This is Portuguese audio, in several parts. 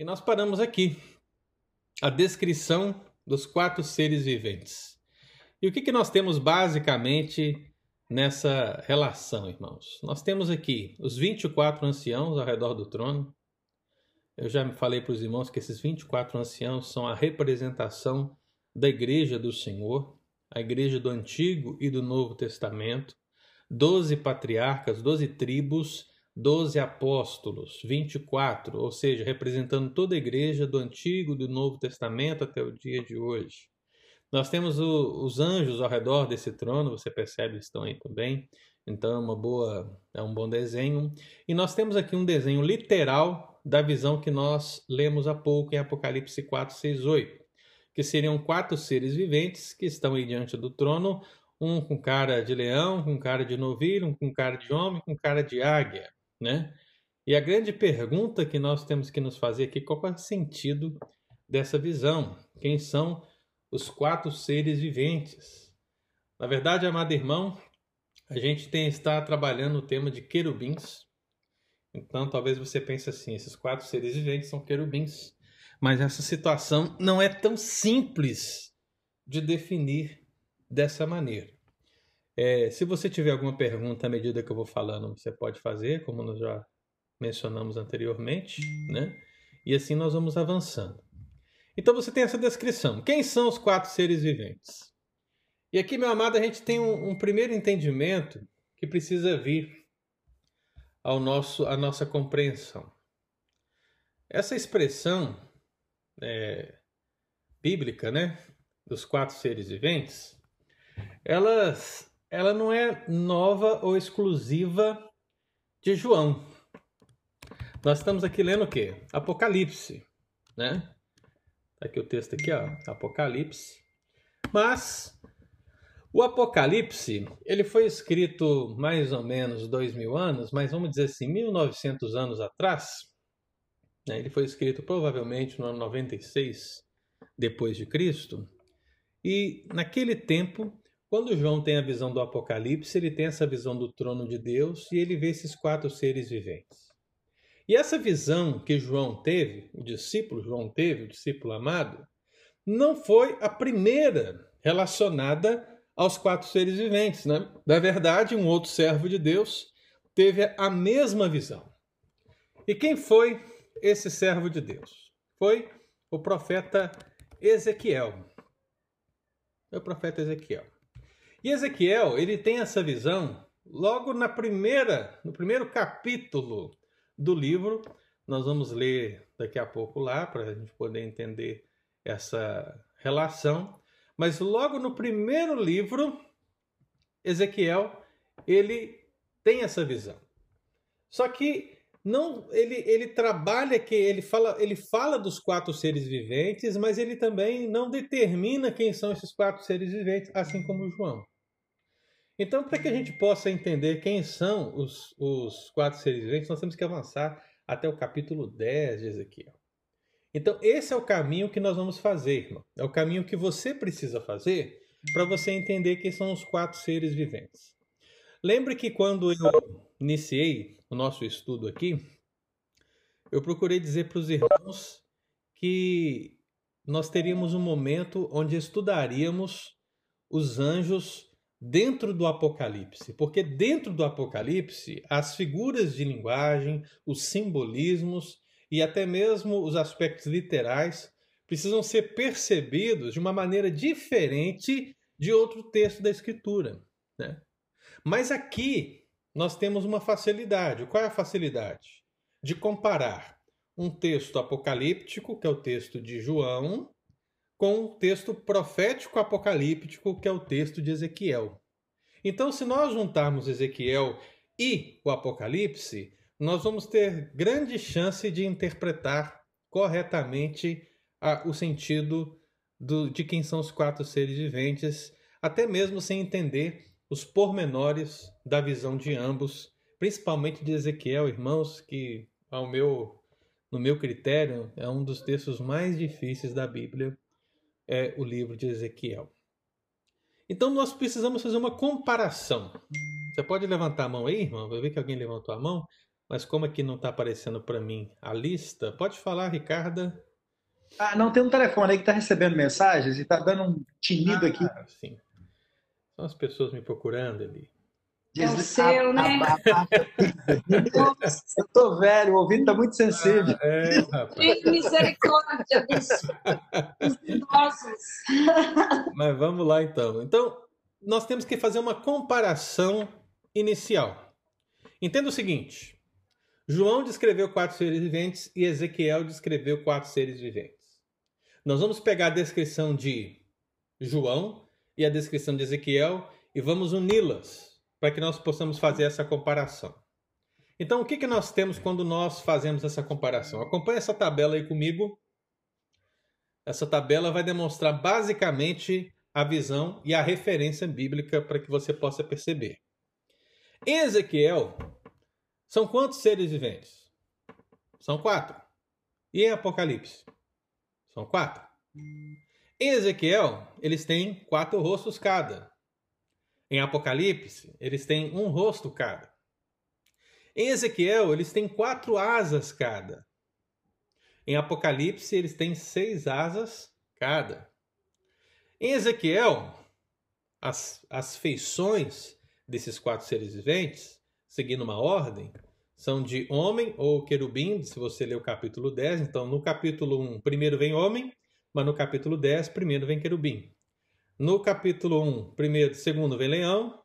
E nós paramos aqui. A descrição dos quatro seres viventes. E o que, que nós temos basicamente nessa relação, irmãos? Nós temos aqui os 24 anciãos ao redor do trono. Eu já falei para os irmãos que esses 24 anciãos são a representação da igreja do Senhor, a igreja do Antigo e do Novo Testamento, doze patriarcas, doze tribos, doze apóstolos, 24, ou seja, representando toda a igreja do Antigo e do Novo Testamento até o dia de hoje. Nós temos o, os anjos ao redor desse trono, você percebe, estão aí também. Então é uma boa, é um bom desenho. E nós temos aqui um desenho literal da visão que nós lemos há pouco em Apocalipse 4, 6, 8, que seriam quatro seres viventes que estão aí diante do trono, um com cara de leão, com cara de novilho, um com cara de homem, com cara de águia, né? E a grande pergunta que nós temos que nos fazer aqui, qual é o sentido dessa visão? Quem são os quatro seres viventes. Na verdade, amado irmão, a gente tem está trabalhando o tema de querubins. Então, talvez você pense assim: esses quatro seres viventes são querubins. Mas essa situação não é tão simples de definir dessa maneira. É, se você tiver alguma pergunta à medida que eu vou falando, você pode fazer, como nós já mencionamos anteriormente, né? E assim nós vamos avançando. Então você tem essa descrição. Quem são os quatro seres viventes? E aqui, meu amado, a gente tem um, um primeiro entendimento que precisa vir ao nosso, à nossa compreensão. Essa expressão é, bíblica, né, dos quatro seres viventes, ela, ela não é nova ou exclusiva de João. Nós estamos aqui lendo o quê? Apocalipse, né? Tá aqui o texto aqui, ó, Apocalipse. Mas o Apocalipse, ele foi escrito mais ou menos dois mil anos, mas vamos dizer assim, 1900 anos atrás. Né? Ele foi escrito provavelmente no ano 96 depois de Cristo. E naquele tempo, quando João tem a visão do Apocalipse, ele tem essa visão do trono de Deus e ele vê esses quatro seres viventes. E essa visão que João teve, o discípulo João teve, o discípulo amado, não foi a primeira relacionada aos quatro seres viventes. Né? Na verdade, um outro servo de Deus teve a mesma visão. E quem foi esse servo de Deus? Foi o profeta Ezequiel. É o profeta Ezequiel. E Ezequiel, ele tem essa visão logo na primeira, no primeiro capítulo do livro. Nós vamos ler daqui a pouco lá para a gente poder entender essa relação. Mas logo no primeiro livro, Ezequiel, ele tem essa visão. Só que não ele, ele trabalha que ele fala ele fala dos quatro seres viventes, mas ele também não determina quem são esses quatro seres viventes, assim como João. Então, para que a gente possa entender quem são os, os quatro seres viventes, nós temos que avançar até o capítulo 10 de Ezequiel. Então, esse é o caminho que nós vamos fazer, irmão. É o caminho que você precisa fazer para você entender quem são os quatro seres viventes. Lembre que quando eu iniciei o nosso estudo aqui, eu procurei dizer para os irmãos que nós teríamos um momento onde estudaríamos os anjos dentro do Apocalipse, porque dentro do Apocalipse as figuras de linguagem, os simbolismos e até mesmo os aspectos literais precisam ser percebidos de uma maneira diferente de outro texto da Escritura. Né? Mas aqui nós temos uma facilidade. Qual é a facilidade? De comparar um texto apocalíptico, que é o texto de João, com o texto profético apocalíptico, que é o texto de Ezequiel. Então, se nós juntarmos Ezequiel e o Apocalipse, nós vamos ter grande chance de interpretar corretamente a, o sentido do, de quem são os quatro seres viventes, até mesmo sem entender os pormenores da visão de ambos, principalmente de Ezequiel, irmãos, que ao meu no meu critério é um dos textos mais difíceis da Bíblia é o livro de Ezequiel. Então nós precisamos fazer uma comparação. Você pode levantar a mão aí, irmão? Eu ver que alguém levantou a mão. mas como aqui não está aparecendo para mim a lista, pode falar, Ricarda. Ah, não, tem um telefone aí que está recebendo mensagens e está dando um tinido ah, aqui. Sim. São as pessoas me procurando ali. É o seu, né? Eu tô velho, o ouvido tá muito sensível. Ah, é, rapaz. Tem misericórdia dos, dos idosos. Mas vamos lá então. Então, nós temos que fazer uma comparação inicial. Entenda o seguinte: João descreveu quatro seres viventes e Ezequiel descreveu quatro seres viventes. Nós vamos pegar a descrição de João e a descrição de Ezequiel e vamos uni-las para que nós possamos fazer essa comparação. Então, o que, que nós temos quando nós fazemos essa comparação? Acompanhe essa tabela aí comigo. Essa tabela vai demonstrar basicamente a visão e a referência bíblica para que você possa perceber. Em Ezequiel, são quantos seres viventes? São quatro. E em Apocalipse? São quatro. Em Ezequiel, eles têm quatro rostos cada. Em Apocalipse, eles têm um rosto cada. Em Ezequiel, eles têm quatro asas cada. Em Apocalipse, eles têm seis asas cada. Em Ezequiel, as, as feições desses quatro seres viventes, seguindo uma ordem, são de homem ou querubim, se você ler o capítulo 10. Então, no capítulo 1, primeiro vem homem, mas no capítulo 10, primeiro vem querubim. No capítulo 1, primeiro, segundo vem leão,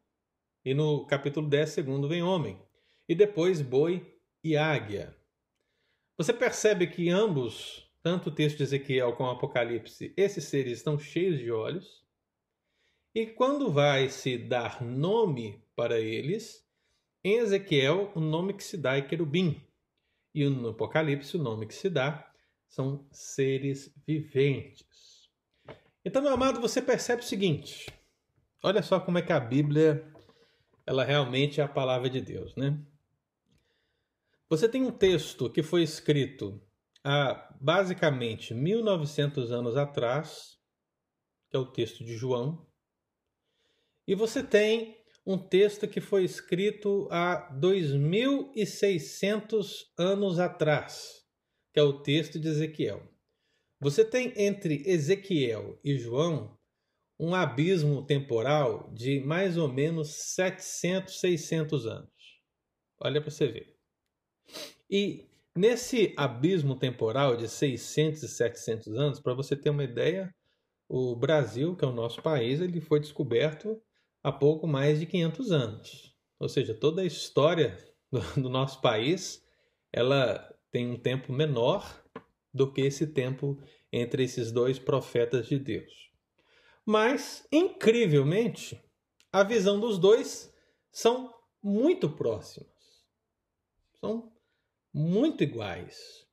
e no capítulo 10, segundo vem homem, e depois boi e águia. Você percebe que ambos, tanto o texto de Ezequiel como o Apocalipse, esses seres estão cheios de olhos, e quando vai se dar nome para eles, em Ezequiel o nome que se dá é querubim, e no Apocalipse o nome que se dá são seres viventes. Então, meu amado, você percebe o seguinte: olha só como é que a Bíblia ela realmente é a palavra de Deus, né? Você tem um texto que foi escrito há basicamente 1900 anos atrás, que é o texto de João, e você tem um texto que foi escrito há 2600 anos atrás, que é o texto de Ezequiel. Você tem entre Ezequiel e João um abismo temporal de mais ou menos 700, 600 anos. Olha para você ver. E nesse abismo temporal de 600 e 700 anos, para você ter uma ideia, o Brasil, que é o nosso país, ele foi descoberto há pouco mais de 500 anos. Ou seja, toda a história do, do nosso país, ela tem um tempo menor do que esse tempo entre esses dois profetas de Deus. Mas, incrivelmente, a visão dos dois são muito próximas. São muito iguais.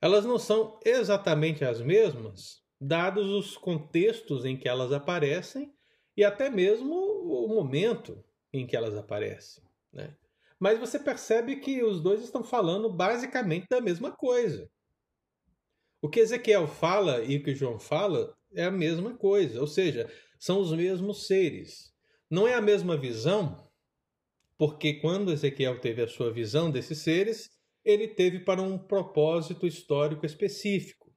Elas não são exatamente as mesmas, dados os contextos em que elas aparecem e até mesmo o momento em que elas aparecem. Né? Mas você percebe que os dois estão falando basicamente da mesma coisa. O que Ezequiel fala e o que João fala é a mesma coisa, ou seja, são os mesmos seres. Não é a mesma visão, porque quando Ezequiel teve a sua visão desses seres, ele teve para um propósito histórico específico.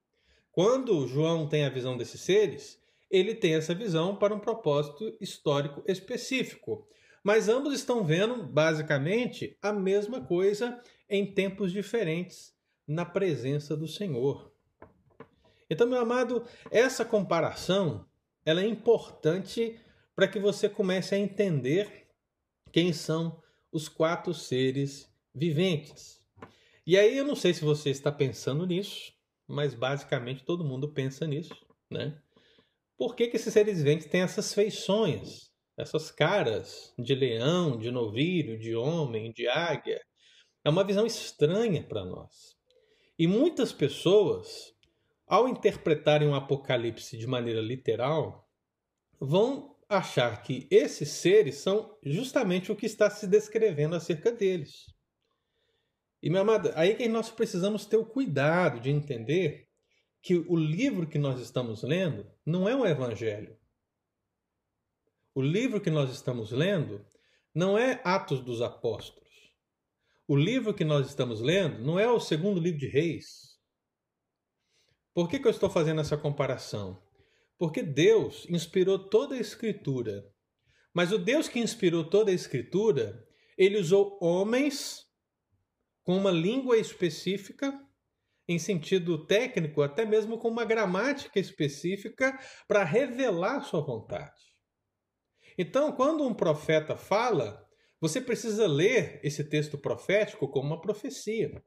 Quando João tem a visão desses seres, ele tem essa visão para um propósito histórico específico. Mas ambos estão vendo basicamente a mesma coisa em tempos diferentes na presença do Senhor. Então, meu amado, essa comparação ela é importante para que você comece a entender quem são os quatro seres viventes. E aí eu não sei se você está pensando nisso, mas basicamente todo mundo pensa nisso, né? Por que, que esses seres viventes têm essas feições, essas caras de leão, de novilho, de homem, de águia? É uma visão estranha para nós. E muitas pessoas ao interpretarem o Apocalipse de maneira literal, vão achar que esses seres são justamente o que está se descrevendo acerca deles. E, meu amado, aí que nós precisamos ter o cuidado de entender que o livro que nós estamos lendo não é um evangelho. O livro que nós estamos lendo não é Atos dos Apóstolos. o livro que nós estamos lendo não é o segundo livro de Reis. Por que, que eu estou fazendo essa comparação? Porque Deus inspirou toda a Escritura. Mas o Deus que inspirou toda a Escritura, ele usou homens com uma língua específica, em sentido técnico, até mesmo com uma gramática específica, para revelar sua vontade. Então, quando um profeta fala, você precisa ler esse texto profético como uma profecia.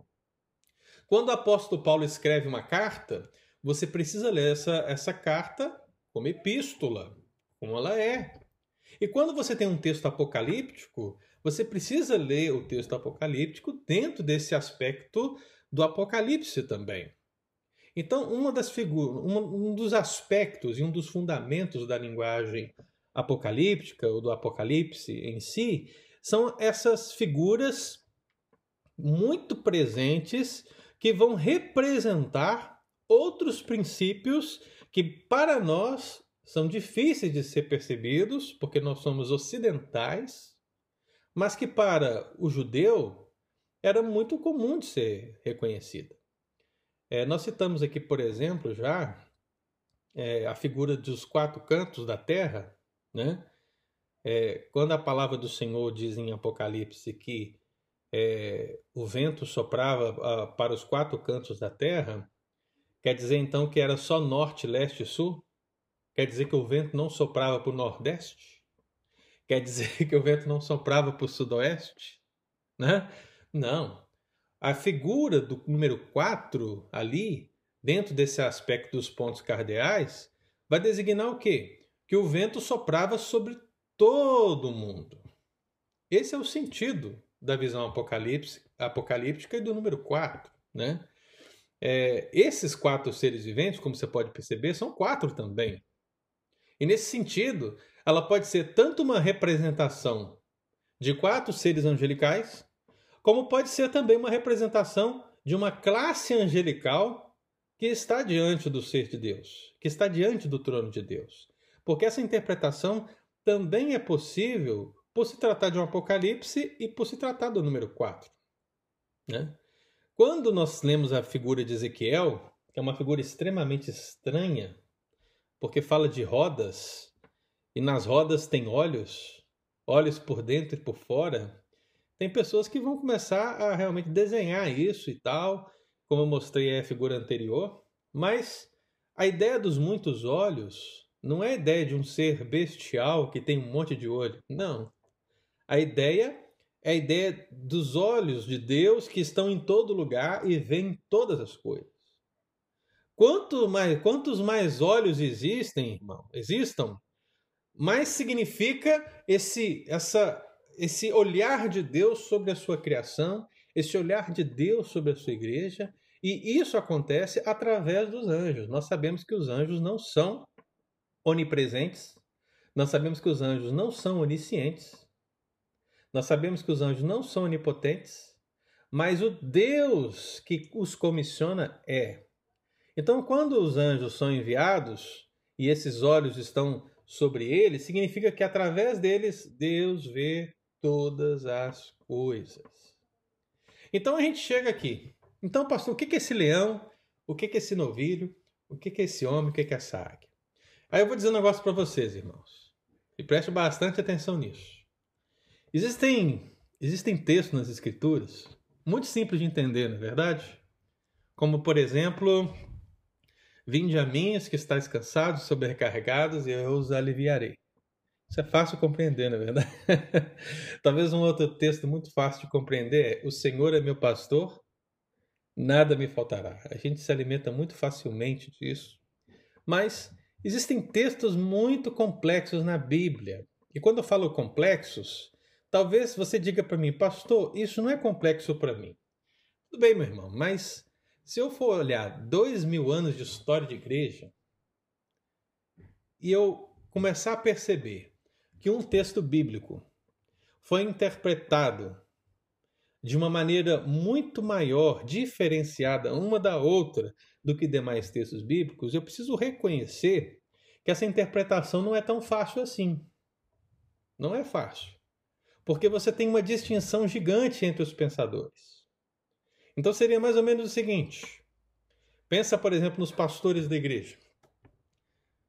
Quando o apóstolo Paulo escreve uma carta, você precisa ler essa, essa carta como epístola, como ela é. E quando você tem um texto apocalíptico, você precisa ler o texto apocalíptico dentro desse aspecto do Apocalipse também. Então, uma das figuras, um, dos aspectos e um dos fundamentos da linguagem apocalíptica ou do Apocalipse em si são essas figuras muito presentes que vão representar outros princípios que para nós são difíceis de ser percebidos, porque nós somos ocidentais, mas que para o judeu era muito comum de ser reconhecida. É, nós citamos aqui, por exemplo, já é, a figura dos quatro cantos da terra, né? É, quando a palavra do Senhor diz em Apocalipse que é, o vento soprava a, para os quatro cantos da terra, quer dizer então que era só norte, leste e sul? Quer dizer que o vento não soprava para o nordeste? Quer dizer que o vento não soprava para o sudoeste? Né? Não. A figura do número 4 ali, dentro desse aspecto dos pontos cardeais, vai designar o quê? Que o vento soprava sobre todo mundo. Esse é o sentido da visão apocalíptica e do número 4. Né? É, esses quatro seres viventes, como você pode perceber, são quatro também. E nesse sentido, ela pode ser tanto uma representação de quatro seres angelicais, como pode ser também uma representação de uma classe angelical que está diante do ser de Deus, que está diante do trono de Deus. Porque essa interpretação também é possível por se tratar de um Apocalipse e por se tratar do número 4. Né? Quando nós lemos a figura de Ezequiel, que é uma figura extremamente estranha, porque fala de rodas, e nas rodas tem olhos, olhos por dentro e por fora, tem pessoas que vão começar a realmente desenhar isso e tal, como eu mostrei a figura anterior, mas a ideia dos muitos olhos não é a ideia de um ser bestial que tem um monte de olho. Não. A ideia é a ideia dos olhos de Deus que estão em todo lugar e veem todas as coisas. Quanto mais, quantos mais olhos existem, irmão, existam, mais significa esse, essa, esse olhar de Deus sobre a sua criação, esse olhar de Deus sobre a sua igreja, e isso acontece através dos anjos. Nós sabemos que os anjos não são onipresentes, nós sabemos que os anjos não são oniscientes, nós sabemos que os anjos não são onipotentes, mas o Deus que os comissiona é. Então, quando os anjos são enviados e esses olhos estão sobre eles, significa que através deles Deus vê todas as coisas. Então a gente chega aqui. Então, pastor, o que é esse leão? O que é esse novilho? O que é esse homem? O que é essa águia? Aí eu vou dizer um negócio para vocês, irmãos. E preste bastante atenção nisso. Existem, existem textos nas escrituras muito simples de entender, não é verdade? Como, por exemplo, Vinde a mim, que estáis cansados, sobrecarregados, e eu os aliviarei. Isso é fácil de compreender, não é verdade? Talvez um outro texto muito fácil de compreender é: O Senhor é meu pastor, nada me faltará. A gente se alimenta muito facilmente disso. Mas Existem textos muito complexos na Bíblia. E quando eu falo complexos, talvez você diga para mim, pastor, isso não é complexo para mim. Tudo bem, meu irmão, mas se eu for olhar dois mil anos de história de igreja e eu começar a perceber que um texto bíblico foi interpretado de uma maneira muito maior, diferenciada uma da outra do que demais textos bíblicos, eu preciso reconhecer que essa interpretação não é tão fácil assim. Não é fácil. porque você tem uma distinção gigante entre os pensadores. Então seria mais ou menos o seguinte: pensa, por exemplo, nos pastores da igreja.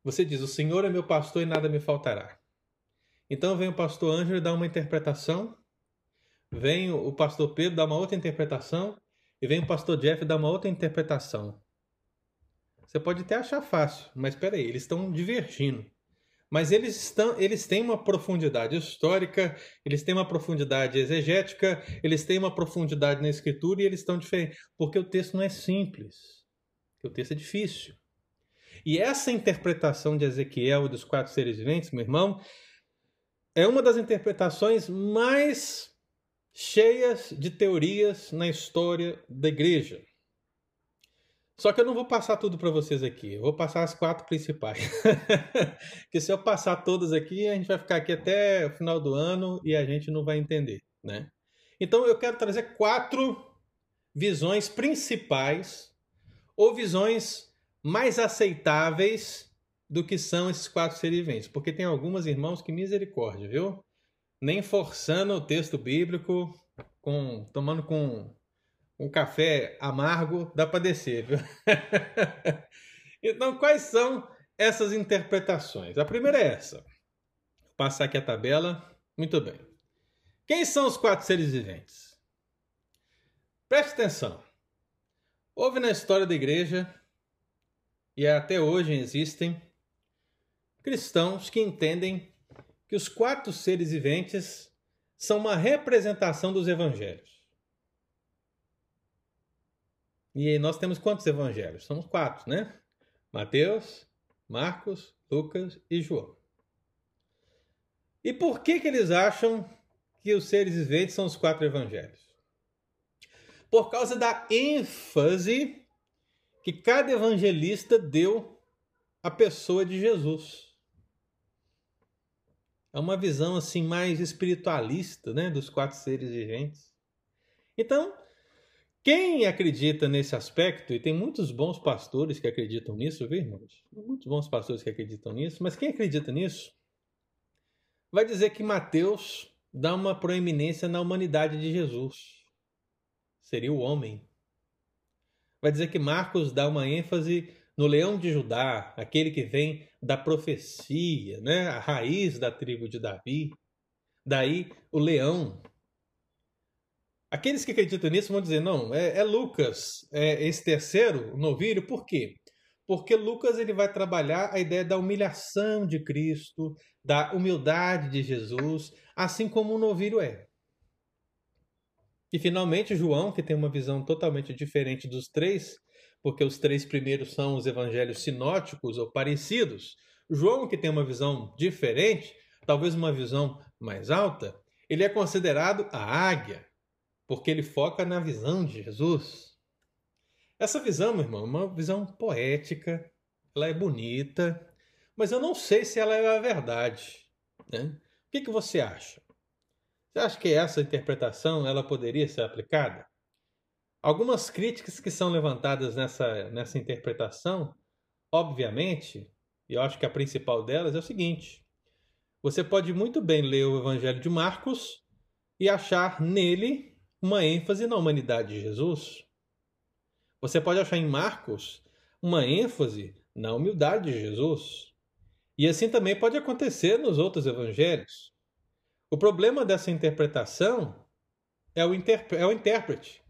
Você diz: O Senhor é meu pastor e nada me faltará. Então vem o pastor Ângelo e dá uma interpretação, vem o pastor Pedro dá uma outra interpretação, e vem o pastor Jeff e dá uma outra interpretação. Você pode até achar fácil, mas espera aí, eles estão divergindo. Mas eles, estão, eles têm uma profundidade histórica, eles têm uma profundidade exegética, eles têm uma profundidade na escritura e eles estão diferentes. Porque o texto não é simples, o texto é difícil. E essa interpretação de Ezequiel e dos quatro seres viventes, meu irmão, é uma das interpretações mais cheias de teorias na história da igreja. Só que eu não vou passar tudo para vocês aqui. Eu vou passar as quatro principais. Porque se eu passar todas aqui, a gente vai ficar aqui até o final do ano e a gente não vai entender, né? Então eu quero trazer quatro visões principais ou visões mais aceitáveis do que são esses quatro seres viventes. Porque tem algumas irmãos que misericórdia, viu? Nem forçando o texto bíblico, com tomando com um café amargo, dá para descer, viu? então, quais são essas interpretações? A primeira é essa. Vou passar aqui a tabela. Muito bem. Quem são os quatro seres viventes? Preste atenção. Houve na história da igreja, e até hoje existem, cristãos que entendem que os quatro seres viventes são uma representação dos evangelhos. E nós temos quantos evangelhos? Somos quatro, né? Mateus, Marcos, Lucas e João. E por que, que eles acham que os seres viventes são os quatro evangelhos? Por causa da ênfase que cada evangelista deu à pessoa de Jesus. É uma visão assim mais espiritualista, né, dos quatro seres viventes. Então, quem acredita nesse aspecto, e tem muitos bons pastores que acreditam nisso, viu, irmãos? Muitos bons pastores que acreditam nisso, mas quem acredita nisso vai dizer que Mateus dá uma proeminência na humanidade de Jesus. Seria o homem. Vai dizer que Marcos dá uma ênfase no leão de Judá, aquele que vem da profecia, né? a raiz da tribo de Davi. Daí o leão, Aqueles que acreditam nisso vão dizer, não, é, é Lucas, é esse terceiro, novilho, por quê? Porque Lucas ele vai trabalhar a ideia da humilhação de Cristo, da humildade de Jesus, assim como o novilho é. E finalmente João, que tem uma visão totalmente diferente dos três, porque os três primeiros são os evangelhos sinóticos ou parecidos. João, que tem uma visão diferente, talvez uma visão mais alta, ele é considerado a águia, porque ele foca na visão de Jesus. Essa visão, meu irmão, é uma visão poética, ela é bonita, mas eu não sei se ela é a verdade. Né? O que, que você acha? Você acha que essa interpretação ela poderia ser aplicada? Algumas críticas que são levantadas nessa, nessa interpretação, obviamente, e eu acho que a principal delas é o seguinte: você pode muito bem ler o Evangelho de Marcos e achar nele uma ênfase na humanidade de Jesus. Você pode achar em Marcos uma ênfase na humildade de Jesus. E assim também pode acontecer nos outros evangelhos. O problema dessa interpretação é o, é o intérprete.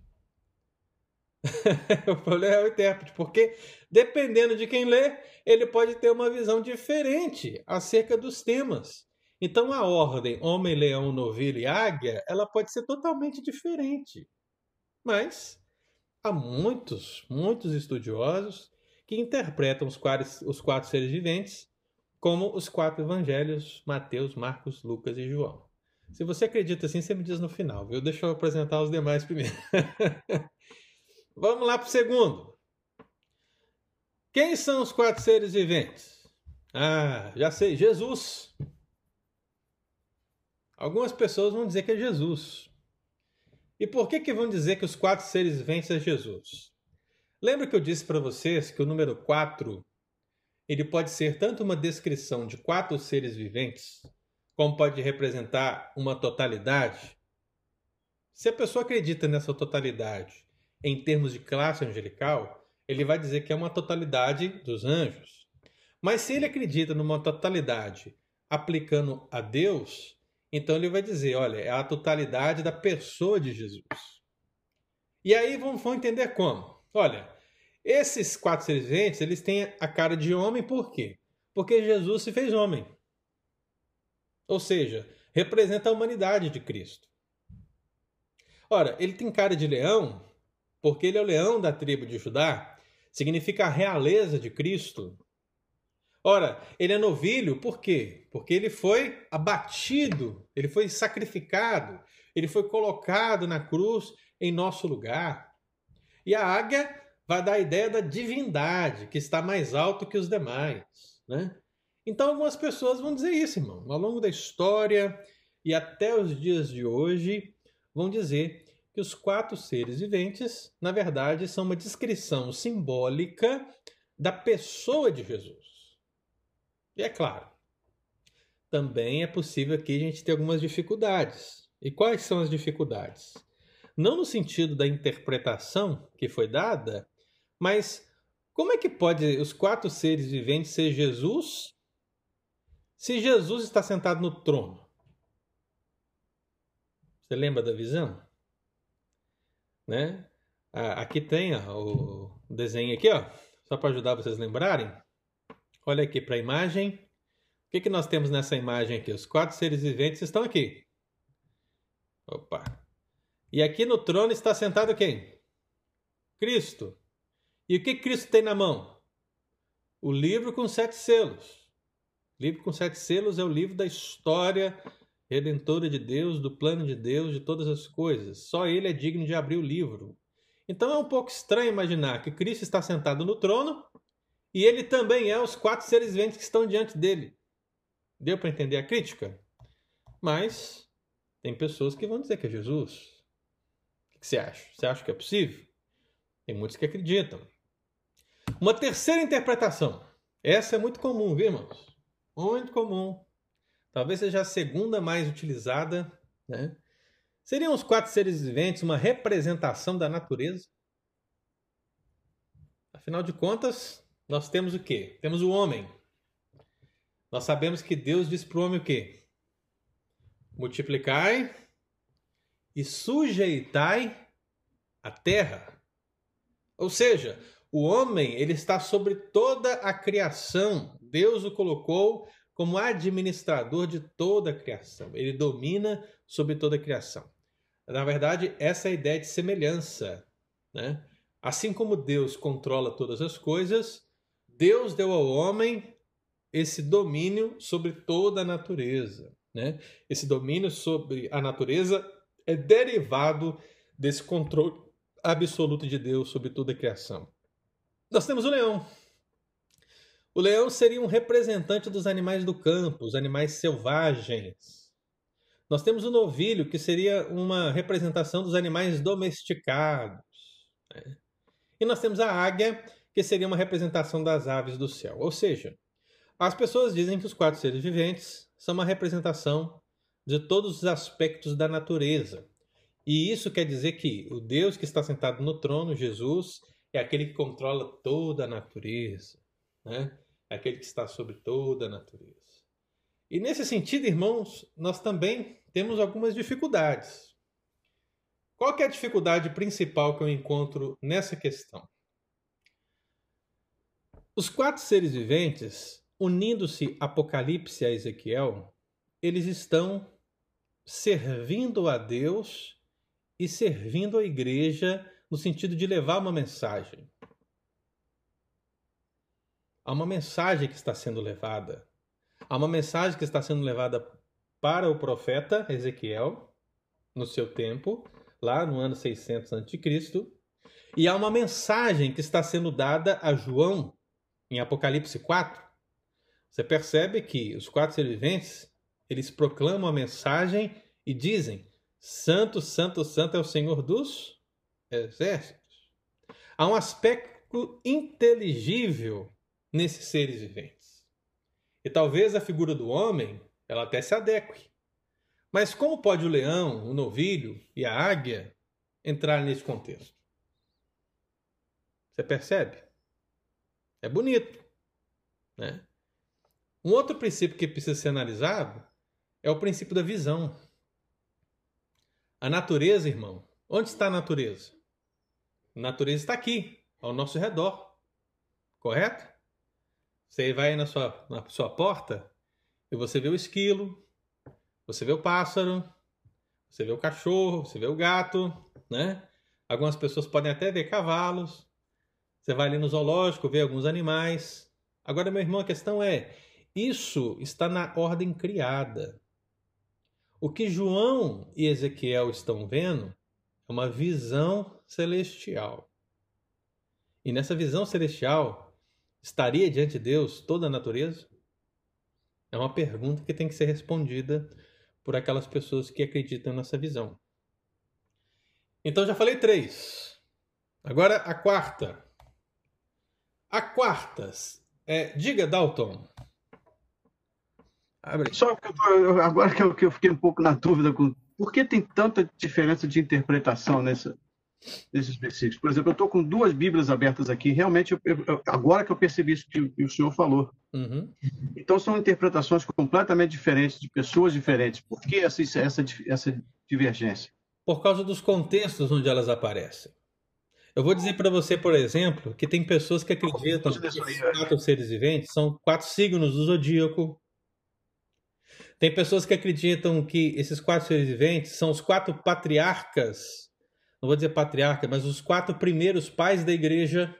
o problema é o intérprete, porque dependendo de quem lê, ele pode ter uma visão diferente acerca dos temas. Então a ordem homem, leão, novilho e águia, ela pode ser totalmente diferente. Mas há muitos, muitos estudiosos que interpretam os quatro, os quatro seres viventes como os quatro evangelhos, Mateus, Marcos, Lucas e João. Se você acredita assim, você me diz no final, viu? Deixa eu apresentar os demais primeiro. Vamos lá para o segundo. Quem são os quatro seres viventes? Ah, já sei, Jesus. Algumas pessoas vão dizer que é Jesus. E por que, que vão dizer que os quatro seres viventes é Jesus? Lembra que eu disse para vocês que o número 4 ele pode ser tanto uma descrição de quatro seres viventes, como pode representar uma totalidade? Se a pessoa acredita nessa totalidade em termos de classe angelical, ele vai dizer que é uma totalidade dos anjos. Mas se ele acredita numa totalidade aplicando a Deus, então ele vai dizer, olha, é a totalidade da pessoa de Jesus. E aí vamos, vamos entender como. Olha, esses quatro seres viventes, eles têm a cara de homem por quê? Porque Jesus se fez homem. Ou seja, representa a humanidade de Cristo. Ora, ele tem cara de leão porque ele é o leão da tribo de Judá, significa a realeza de Cristo. Ora, ele é novilho por quê? Porque ele foi abatido, ele foi sacrificado, ele foi colocado na cruz em nosso lugar. E a águia vai dar a ideia da divindade, que está mais alto que os demais. Né? Então, algumas pessoas vão dizer isso, irmão. Ao longo da história e até os dias de hoje, vão dizer que os quatro seres viventes, na verdade, são uma descrição simbólica da pessoa de Jesus. E é claro, também é possível aqui a gente ter algumas dificuldades. E quais são as dificuldades? Não no sentido da interpretação que foi dada, mas como é que pode os quatro seres viventes ser Jesus se Jesus está sentado no trono? Você lembra da visão? né? Aqui tem ó, o desenho aqui, ó, só para ajudar vocês a lembrarem. Olha aqui para a imagem. O que, que nós temos nessa imagem aqui? Os quatro seres viventes estão aqui. Opa. E aqui no trono está sentado quem? Cristo. E o que Cristo tem na mão? O livro com sete selos. O livro com sete selos é o livro da história redentora de Deus, do plano de Deus, de todas as coisas. Só ele é digno de abrir o livro. Então é um pouco estranho imaginar que Cristo está sentado no trono e ele também é os quatro seres viventes que estão diante dele. Deu para entender a crítica? Mas tem pessoas que vão dizer que é Jesus. O que você acha? Você acha que é possível? Tem muitos que acreditam. Uma terceira interpretação. Essa é muito comum, viu, irmãos? Muito comum talvez seja a segunda mais utilizada, né? Seriam os quatro seres viventes uma representação da natureza? Afinal de contas, nós temos o quê? Temos o homem. Nós sabemos que Deus diz para o homem o quê? Multiplicai e sujeitai a terra. Ou seja, o homem ele está sobre toda a criação. Deus o colocou como administrador de toda a criação. Ele domina sobre toda a criação. Na verdade, essa é a ideia de semelhança. Né? Assim como Deus controla todas as coisas, Deus deu ao homem esse domínio sobre toda a natureza. Né? Esse domínio sobre a natureza é derivado desse controle absoluto de Deus sobre toda a criação. Nós temos o leão, o leão seria um representante dos animais do campo, os animais selvagens. Nós temos o novilho, que seria uma representação dos animais domesticados. Né? E nós temos a águia, que seria uma representação das aves do céu. Ou seja, as pessoas dizem que os quatro seres viventes são uma representação de todos os aspectos da natureza. E isso quer dizer que o Deus que está sentado no trono, Jesus, é aquele que controla toda a natureza né? É aquele que está sobre toda a natureza. E nesse sentido, irmãos, nós também temos algumas dificuldades. Qual é a dificuldade principal que eu encontro nessa questão? Os quatro seres viventes, unindo-se Apocalipse a Ezequiel, eles estão servindo a Deus e servindo a igreja no sentido de levar uma mensagem. Há uma mensagem que está sendo levada. Há uma mensagem que está sendo levada para o profeta Ezequiel, no seu tempo, lá no ano 600 a.C. E há uma mensagem que está sendo dada a João em Apocalipse 4. Você percebe que os quatro seres viventes, eles proclamam a mensagem e dizem: Santo, Santo, Santo é o Senhor dos exércitos. Há um aspecto inteligível nesses seres viventes. E talvez a figura do homem ela até se adeque. Mas como pode o leão, o novilho e a águia entrar nesse contexto? Você percebe? É bonito. Né? Um outro princípio que precisa ser analisado é o princípio da visão. A natureza, irmão. Onde está a natureza? A natureza está aqui, ao nosso redor. Correto? Você vai na sua, na sua porta e você vê o esquilo, você vê o pássaro, você vê o cachorro, você vê o gato, né? Algumas pessoas podem até ver cavalos. Você vai ali no zoológico, vê alguns animais. Agora, meu irmão, a questão é: isso está na ordem criada. O que João e Ezequiel estão vendo é uma visão celestial. E nessa visão celestial, estaria diante de Deus toda a natureza? É uma pergunta que tem que ser respondida por aquelas pessoas que acreditam nessa visão. Então já falei três. Agora a quarta. A quarta. É, diga, Dalton. Abre. Só que tô, agora que eu, que eu, fiquei um pouco na dúvida com por que tem tanta diferença de interpretação nessa, nesses versículos. Por exemplo, eu estou com duas Bíblias abertas aqui. Realmente, eu, eu, agora que eu percebi isso que, que o senhor falou. Uhum. Então, são interpretações completamente diferentes, de pessoas diferentes. Por que essa, essa, essa divergência? Por causa dos contextos onde elas aparecem. Eu vou dizer para você, por exemplo, que tem pessoas que acreditam que esses quatro seres viventes são quatro signos do zodíaco, tem pessoas que acreditam que esses quatro seres viventes são os quatro patriarcas, não vou dizer patriarca, mas os quatro primeiros pais da igreja.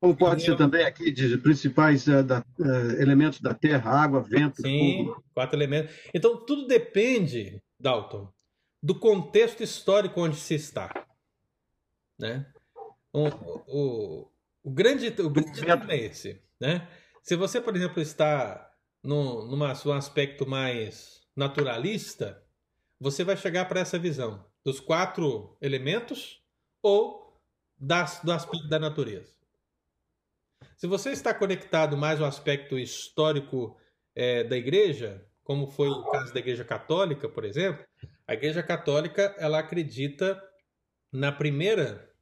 Como pode ser também aqui de principais uh, da, uh, elementos da terra, água, vento, Sim, fogo. quatro elementos. Então tudo depende, Dalton, do contexto histórico onde se está, né? O, o, o grande, o grande tema é esse, né? Se você, por exemplo, está no, numa, num aspecto mais naturalista, você vai chegar para essa visão dos quatro elementos ou das, do aspecto da natureza. Se você está conectado mais ao aspecto histórico é, da igreja, como foi o caso da igreja católica, por exemplo, a igreja católica ela acredita na primeira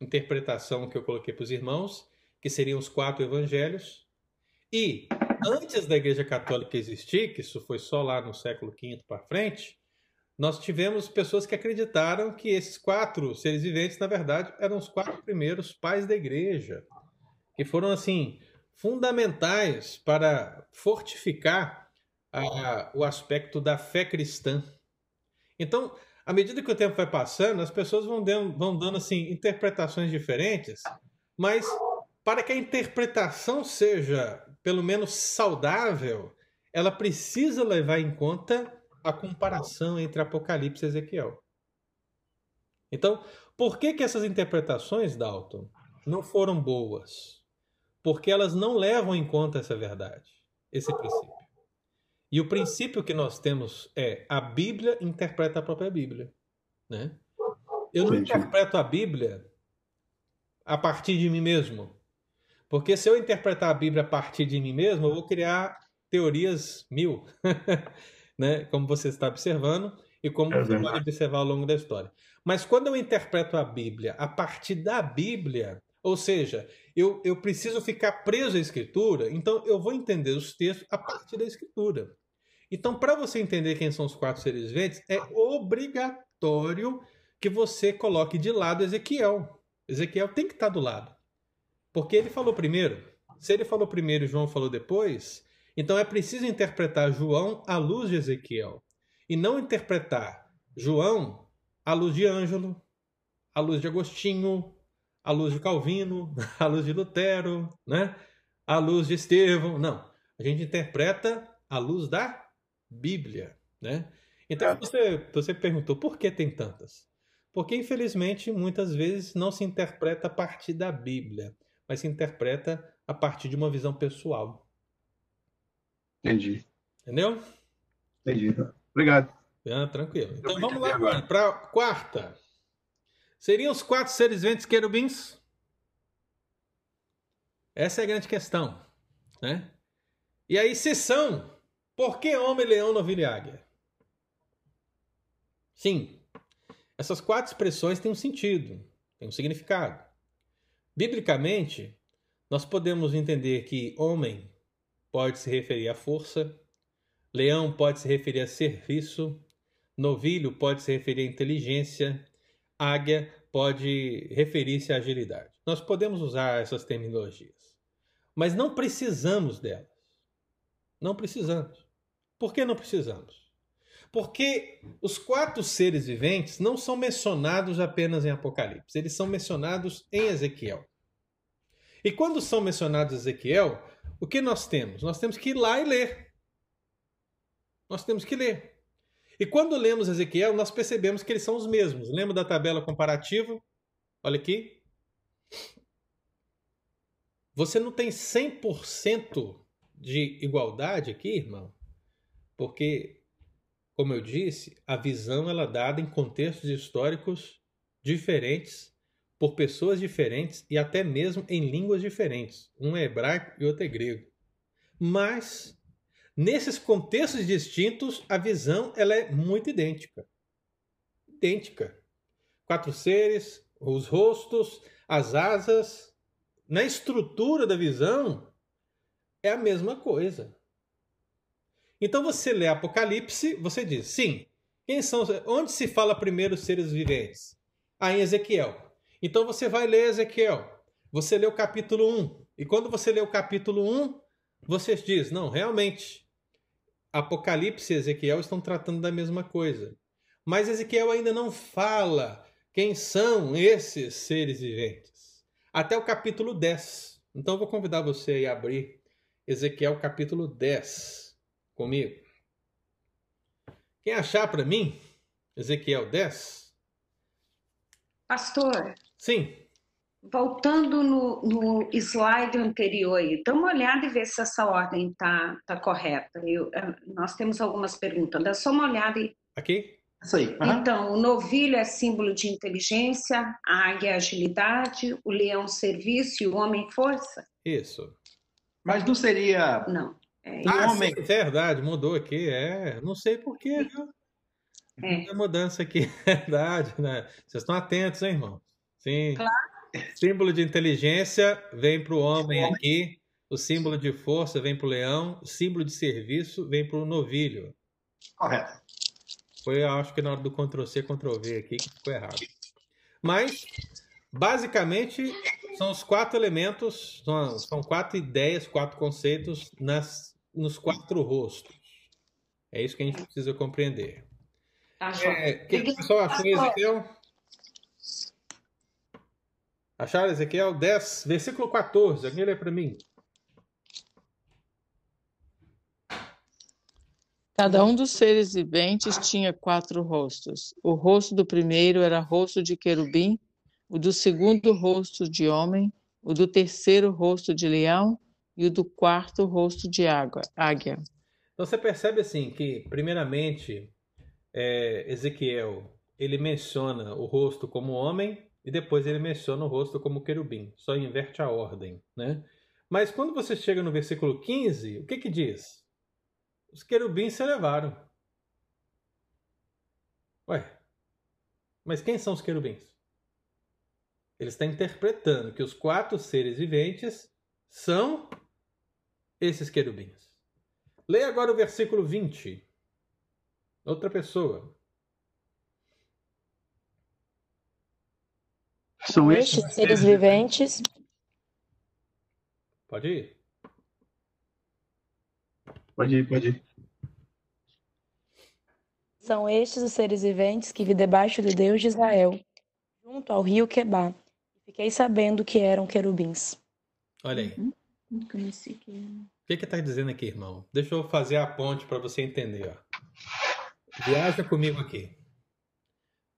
interpretação que eu coloquei para os irmãos, que seriam os quatro evangelhos, e antes da Igreja Católica existir, que isso foi só lá no século V para frente, nós tivemos pessoas que acreditaram que esses quatro seres viventes, na verdade, eram os quatro primeiros pais da Igreja, que foram assim fundamentais para fortificar a, o aspecto da fé cristã. Então, à medida que o tempo vai passando, as pessoas vão dando, vão dando assim interpretações diferentes, mas para que a interpretação seja pelo menos saudável, ela precisa levar em conta a comparação entre Apocalipse e Ezequiel. Então, por que, que essas interpretações, Dalton, não foram boas? Porque elas não levam em conta essa verdade, esse princípio. E o princípio que nós temos é a Bíblia interpreta a própria Bíblia. Né? Eu não interpreto a Bíblia a partir de mim mesmo. Porque se eu interpretar a Bíblia a partir de mim mesmo, eu vou criar teorias mil, né? como você está observando e como é você pode observar ao longo da história. Mas quando eu interpreto a Bíblia a partir da Bíblia, ou seja, eu, eu preciso ficar preso à Escritura, então eu vou entender os textos a partir da Escritura. Então, para você entender quem são os quatro seres viventes, é obrigatório que você coloque de lado Ezequiel. Ezequiel tem que estar do lado. Porque ele falou primeiro. Se ele falou primeiro e João falou depois, então é preciso interpretar João à luz de Ezequiel. E não interpretar João à luz de Ângelo, à luz de Agostinho, à luz de Calvino, à luz de Lutero, né? à luz de Estevão. Não. A gente interpreta à luz da Bíblia. Né? Então é. você, você perguntou por que tem tantas? Porque, infelizmente, muitas vezes não se interpreta a partir da Bíblia mas se interpreta a partir de uma visão pessoal. Entendi. Entendeu? Entendi. Obrigado. Ah, tranquilo. Então vamos lá agora para a quarta. Seriam os quatro seres viventes querubins? Essa é a grande questão. Né? E aí, se são, Por que homem, leão, novilho e águia? Sim, essas quatro expressões têm um sentido, têm um significado. Biblicamente, nós podemos entender que homem pode se referir à força, leão pode se referir a serviço, novilho pode se referir à inteligência, águia pode referir-se à agilidade. Nós podemos usar essas terminologias, mas não precisamos delas. Não precisamos. Por que não precisamos? Porque os quatro seres viventes não são mencionados apenas em Apocalipse, eles são mencionados em Ezequiel. E quando são mencionados em Ezequiel, o que nós temos? Nós temos que ir lá e ler. Nós temos que ler. E quando lemos Ezequiel, nós percebemos que eles são os mesmos. Lembra da tabela comparativa? Olha aqui. Você não tem 100% de igualdade aqui, irmão, porque, como eu disse, a visão ela é dada em contextos históricos diferentes, por pessoas diferentes e até mesmo em línguas diferentes. Um é hebraico e outro é grego. Mas, nesses contextos distintos, a visão ela é muito idêntica. Idêntica. Quatro seres, os rostos, as asas. Na estrutura da visão, é a mesma coisa. Então você lê Apocalipse, você diz, sim, quem são, onde se fala primeiro os seres viventes? Ah, em Ezequiel. Então você vai ler Ezequiel. Você lê o capítulo 1. E quando você lê o capítulo 1, você diz, não, realmente, Apocalipse e Ezequiel estão tratando da mesma coisa. Mas Ezequiel ainda não fala quem são esses seres viventes. Até o capítulo 10. Então eu vou convidar você a abrir Ezequiel capítulo 10 comigo. Quem achar para mim, Ezequiel 10? Pastor. Sim. Voltando no, no slide anterior aí, dá uma olhada e vê se essa ordem está tá correta. Eu, eh, nós temos algumas perguntas, dá só uma olhada e. Aqui? Isso aí. Uhum. Então, o novilho é símbolo de inteligência, a águia é agilidade, o leão serviço e o homem força? Isso. Mas não seria. Não. É, Ah, homem. sim, verdade, mudou aqui. É, não sei porquê, viu? É. Mudança aqui, verdade, né? Vocês estão atentos, hein, irmão? Sim. Claro. Símbolo de inteligência vem para o homem aqui. O símbolo de força vem para o leão. O símbolo de serviço vem para o novilho. Correto. Foi, acho que na hora do Ctrl-C, Ctrl-V aqui que ficou errado. Mas, basicamente, são os quatro elementos, são, são quatro ideias, quatro conceitos nas, nos quatro rostos. É isso que a gente precisa compreender. Tá, João? É, o que, que o pessoal achou, Ezequiel? Acharam Ezequiel 10, versículo 14. Alguém lê para mim? Cada um dos seres viventes tinha quatro rostos. O rosto do primeiro era rosto de querubim, o do segundo rosto de homem, o do terceiro rosto de leão e o do quarto rosto de água, águia. Então você percebe assim que, primeiramente, é, Ezequiel ele menciona o rosto como homem e depois ele menciona o rosto como querubim. Só inverte a ordem, né? Mas quando você chega no versículo 15, o que que diz? Os querubins se elevaram. Ué, mas quem são os querubins? Ele está interpretando que os quatro seres viventes são esses querubins. Leia agora o versículo 20. Outra pessoa. São estes estes seres viventes Pode ir. Pode ir, pode ir. são estes os seres viventes que vi debaixo do Deus de Israel, junto ao rio Quebá. Fiquei sabendo que eram querubins. Olha aí. Uhum. Que- O que que tá dizendo aqui, irmão? Deixa eu fazer a ponte para você entender, ó. Viaja comigo aqui.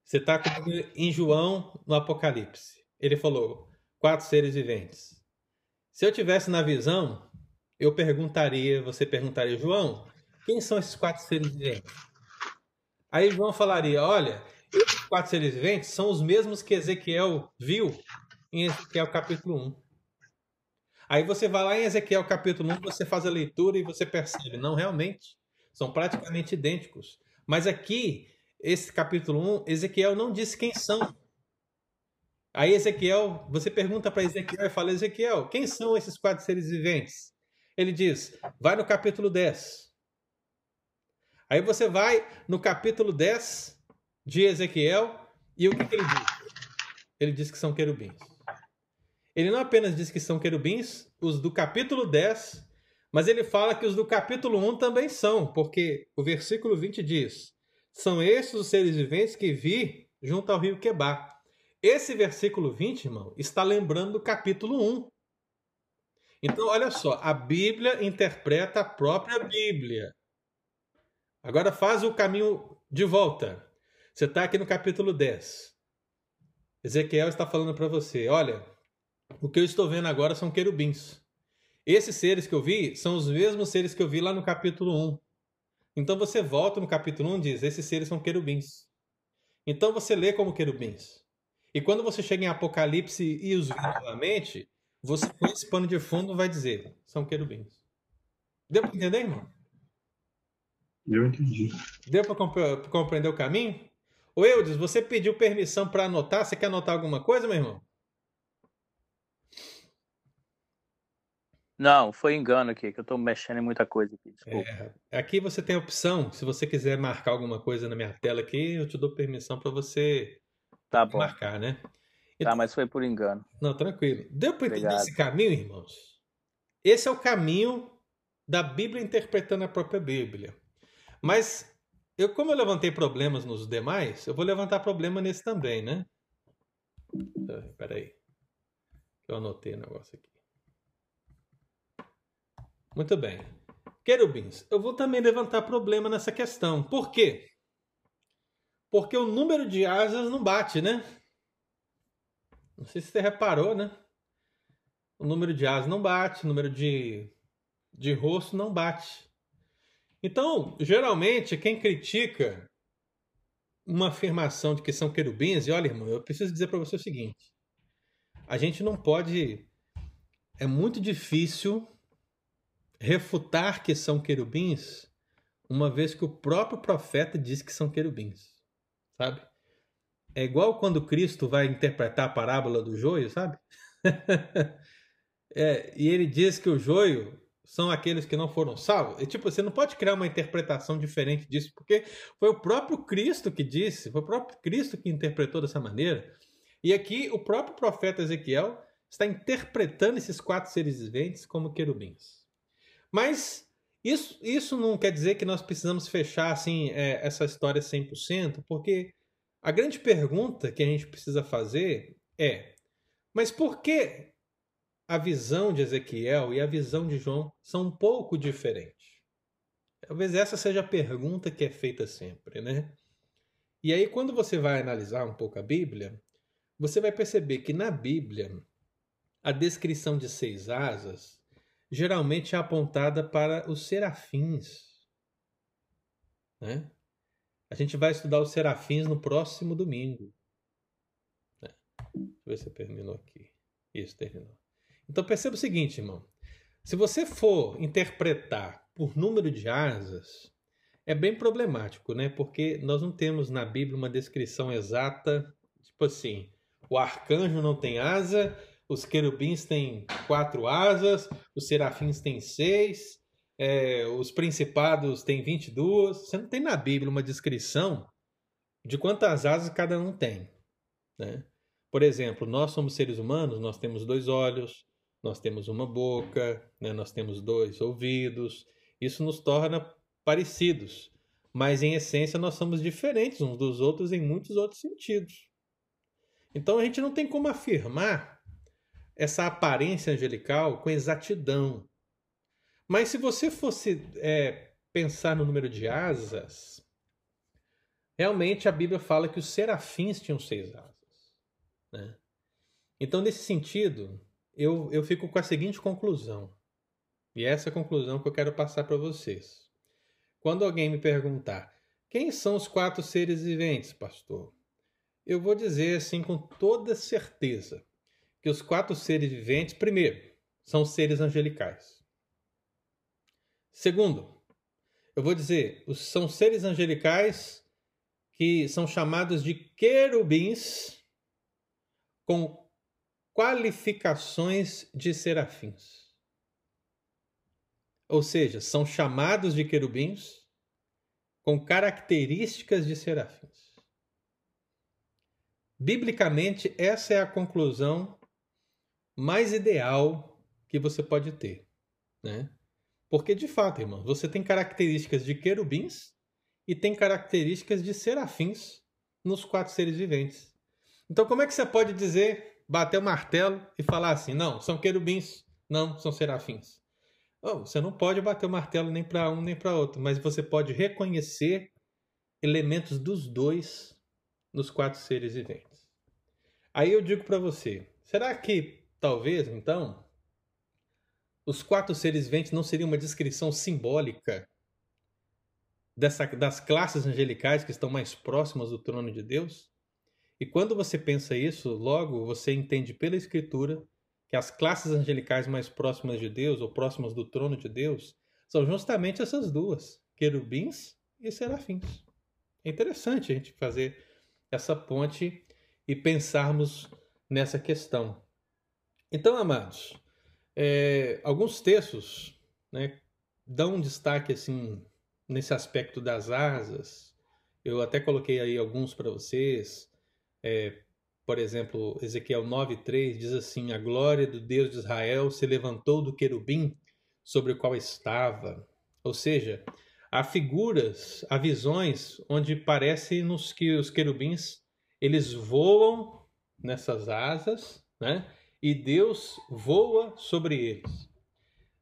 Você tá comigo em João no Apocalipse. Ele falou quatro seres viventes. Se eu tivesse na visão, eu perguntaria, você perguntaria, João, quem são esses quatro seres viventes? Aí João falaria, olha, esses quatro seres viventes são os mesmos que Ezequiel viu em Ezequiel capítulo 1. Aí você vai lá em Ezequiel capítulo 1, você faz a leitura e você percebe, não, realmente, São praticamente idênticos. Mas aqui, esse capítulo 1, Ezequiel não disse quem são. Aí Ezequiel, você pergunta para Ezequiel e fala: Ezequiel, quem são esses quatro seres viventes? Ele diz: vai no capítulo 10. Aí você vai no capítulo 10 de Ezequiel e o que, que ele diz? Ele diz que são querubins. Ele não apenas diz que são querubins, os do capítulo 10, mas ele fala que os do capítulo 1 também são, porque o versículo 20 diz: São estes os seres viventes que vi junto ao rio Quebar. Esse versículo 20, irmão, está lembrando do capítulo 1. Então, olha só, a Bíblia interpreta a própria Bíblia. Agora faz o caminho de volta. Você está aqui no capítulo 10. Ezequiel está falando para você: olha, o que eu estou vendo agora são querubins. Esses seres que eu vi são os mesmos seres que eu vi lá no capítulo 1. Então você volta no capítulo 1 e diz: esses seres são querubins. Então você lê como querubins. E quando você chega em Apocalipse e os vê novamente, você com esse pano de fundo vai dizer: são querubins. Deu para entender, irmão? Eu entendi. Deu para comp compreender o caminho? Ô Eudes, você pediu permissão para anotar? Você quer anotar alguma coisa, meu irmão? Não, foi engano aqui, que eu estou mexendo em muita coisa aqui. Desculpa. É, aqui você tem a opção, se você quiser marcar alguma coisa na minha tela aqui, eu te dou permissão para você Tá bom. marcar, né? Tá, mas foi por engano. Não, tranquilo. Deu para entender esse caminho, irmãos? Esse é o caminho da Bíblia interpretando a própria Bíblia. Mas eu, como eu levantei problemas nos demais, eu vou levantar problema nesse também, né? Peraí. Eu anotei o negócio aqui. Muito bem. Querubins, eu vou também levantar problema nessa questão. Por quê? Porque o número de asas não bate, né? Não sei se você reparou, né? O número de asas não bate, o número de, de rosto não bate. Então, geralmente, quem critica uma afirmação de que são querubins, e olha, irmão, eu preciso dizer para você o seguinte: a gente não pode. É muito difícil refutar que são querubins, uma vez que o próprio profeta diz que são querubins, sabe? É igual quando Cristo vai interpretar a parábola do joio, sabe? É, e ele diz que o joio são aqueles que não foram salvos. E, tipo, você não pode criar uma interpretação diferente disso, porque foi o próprio Cristo que disse, foi o próprio Cristo que interpretou dessa maneira. E aqui o próprio profeta Ezequiel está interpretando esses quatro seres viventes como querubins. Mas isso, isso não quer dizer que nós precisamos fechar assim é, essa história 100%, porque a grande pergunta que a gente precisa fazer é: mas por que a visão de Ezequiel e a visão de João são um pouco diferentes? Talvez essa seja a pergunta que é feita sempre, né? E aí, quando você vai analisar um pouco a Bíblia, você vai perceber que na Bíblia a descrição de seis asas geralmente é apontada para os serafins. Né? A gente vai estudar os serafins no próximo domingo. Né? Deixa eu ver se terminou aqui. Isso, terminou. Então perceba o seguinte, irmão. Se você for interpretar por número de asas, é bem problemático, né? Porque nós não temos na Bíblia uma descrição exata, tipo assim, o arcanjo não tem asa, os querubins têm quatro asas, os serafins têm seis, é, os principados têm 22. Você não tem na Bíblia uma descrição de quantas asas cada um tem. Né? Por exemplo, nós somos seres humanos, nós temos dois olhos, nós temos uma boca, né? nós temos dois ouvidos. Isso nos torna parecidos, mas em essência nós somos diferentes uns dos outros em muitos outros sentidos. Então a gente não tem como afirmar essa aparência angelical com exatidão. Mas se você fosse é, pensar no número de asas, realmente a Bíblia fala que os serafins tinham seis asas. Né? Então, nesse sentido, eu, eu fico com a seguinte conclusão. E essa é a conclusão que eu quero passar para vocês. Quando alguém me perguntar quem são os quatro seres viventes, pastor, eu vou dizer assim com toda certeza que os quatro seres viventes, primeiro, são seres angelicais. Segundo, Eu vou dizer, são seres angelicais que são chamados de querubins com qualificações de serafins. Ou seja, são chamados de querubins com características de serafins. Biblicamente, essa é a conclusão mais ideal que você pode ter, né? Porque de fato, irmão, você tem características de querubins e tem características de serafins nos quatro seres viventes. Então, como é que você pode dizer, bater o martelo e falar assim, não, são querubins, não, são serafins? Oh, você não pode bater o martelo nem para um nem para outro, mas você pode reconhecer elementos dos dois nos quatro seres viventes. Aí eu digo para você, será que talvez então os quatro seres viventes não seria uma descrição simbólica dessa, das classes angelicais que estão mais próximas do trono de Deus? E quando você pensa isso, logo você entende pela Escritura que as classes angelicais mais próximas de Deus, ou próximas do trono de Deus, são justamente essas duas, querubins e serafins. É interessante a gente fazer essa ponte e pensarmos nessa questão. Então, amados, é, alguns textos né, dão um destaque assim nesse aspecto das asas. Eu até coloquei aí alguns para vocês. É, por exemplo, Ezequiel 9,3 diz assim: A glória do Deus de Israel se levantou do querubim sobre o qual estava. Ou seja, há figuras, há visões onde parece nos que os querubins eles voam nessas asas, né? E Deus voa sobre eles.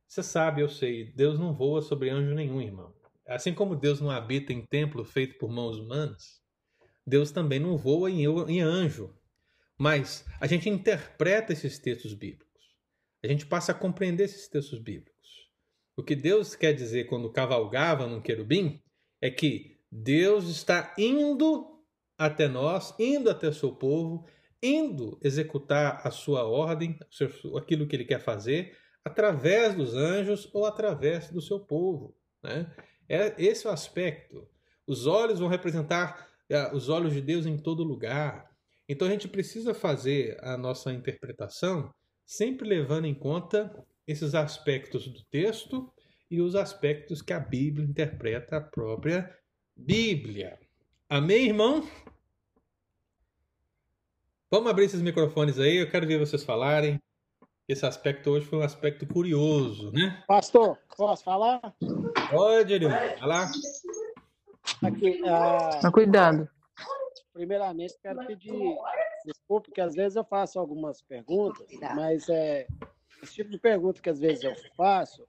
Você sabe, eu sei, Deus não voa sobre anjo nenhum, irmão. Assim como Deus não habita em templo feito por mãos humanas, Deus também não voa em, anjo. Mas a gente interpreta esses textos bíblicos. A gente passa a compreender esses textos bíblicos. O que Deus quer dizer quando cavalgava num querubim é que Deus está indo até nós, indo até o seu povo, indo executar a sua ordem, aquilo que ele quer fazer, através dos anjos ou através do seu povo. Né? É esse é o aspecto. Os olhos vão representar os olhos de Deus em todo lugar. Então a gente precisa fazer a nossa interpretação sempre levando em conta esses aspectos do texto e os aspectos que a Bíblia interpreta a própria Bíblia. Amém, irmão? Vamos abrir esses microfones aí, eu quero ver vocês falarem. Esse aspecto hoje foi um aspecto curioso, né? Pastor, posso falar? Pode. Vai lá. Aqui, ah, Mas cuidado. primeiramente, quero pedir desculpa, porque às vezes eu faço algumas perguntas, mas é, esse tipo de pergunta que às vezes eu faço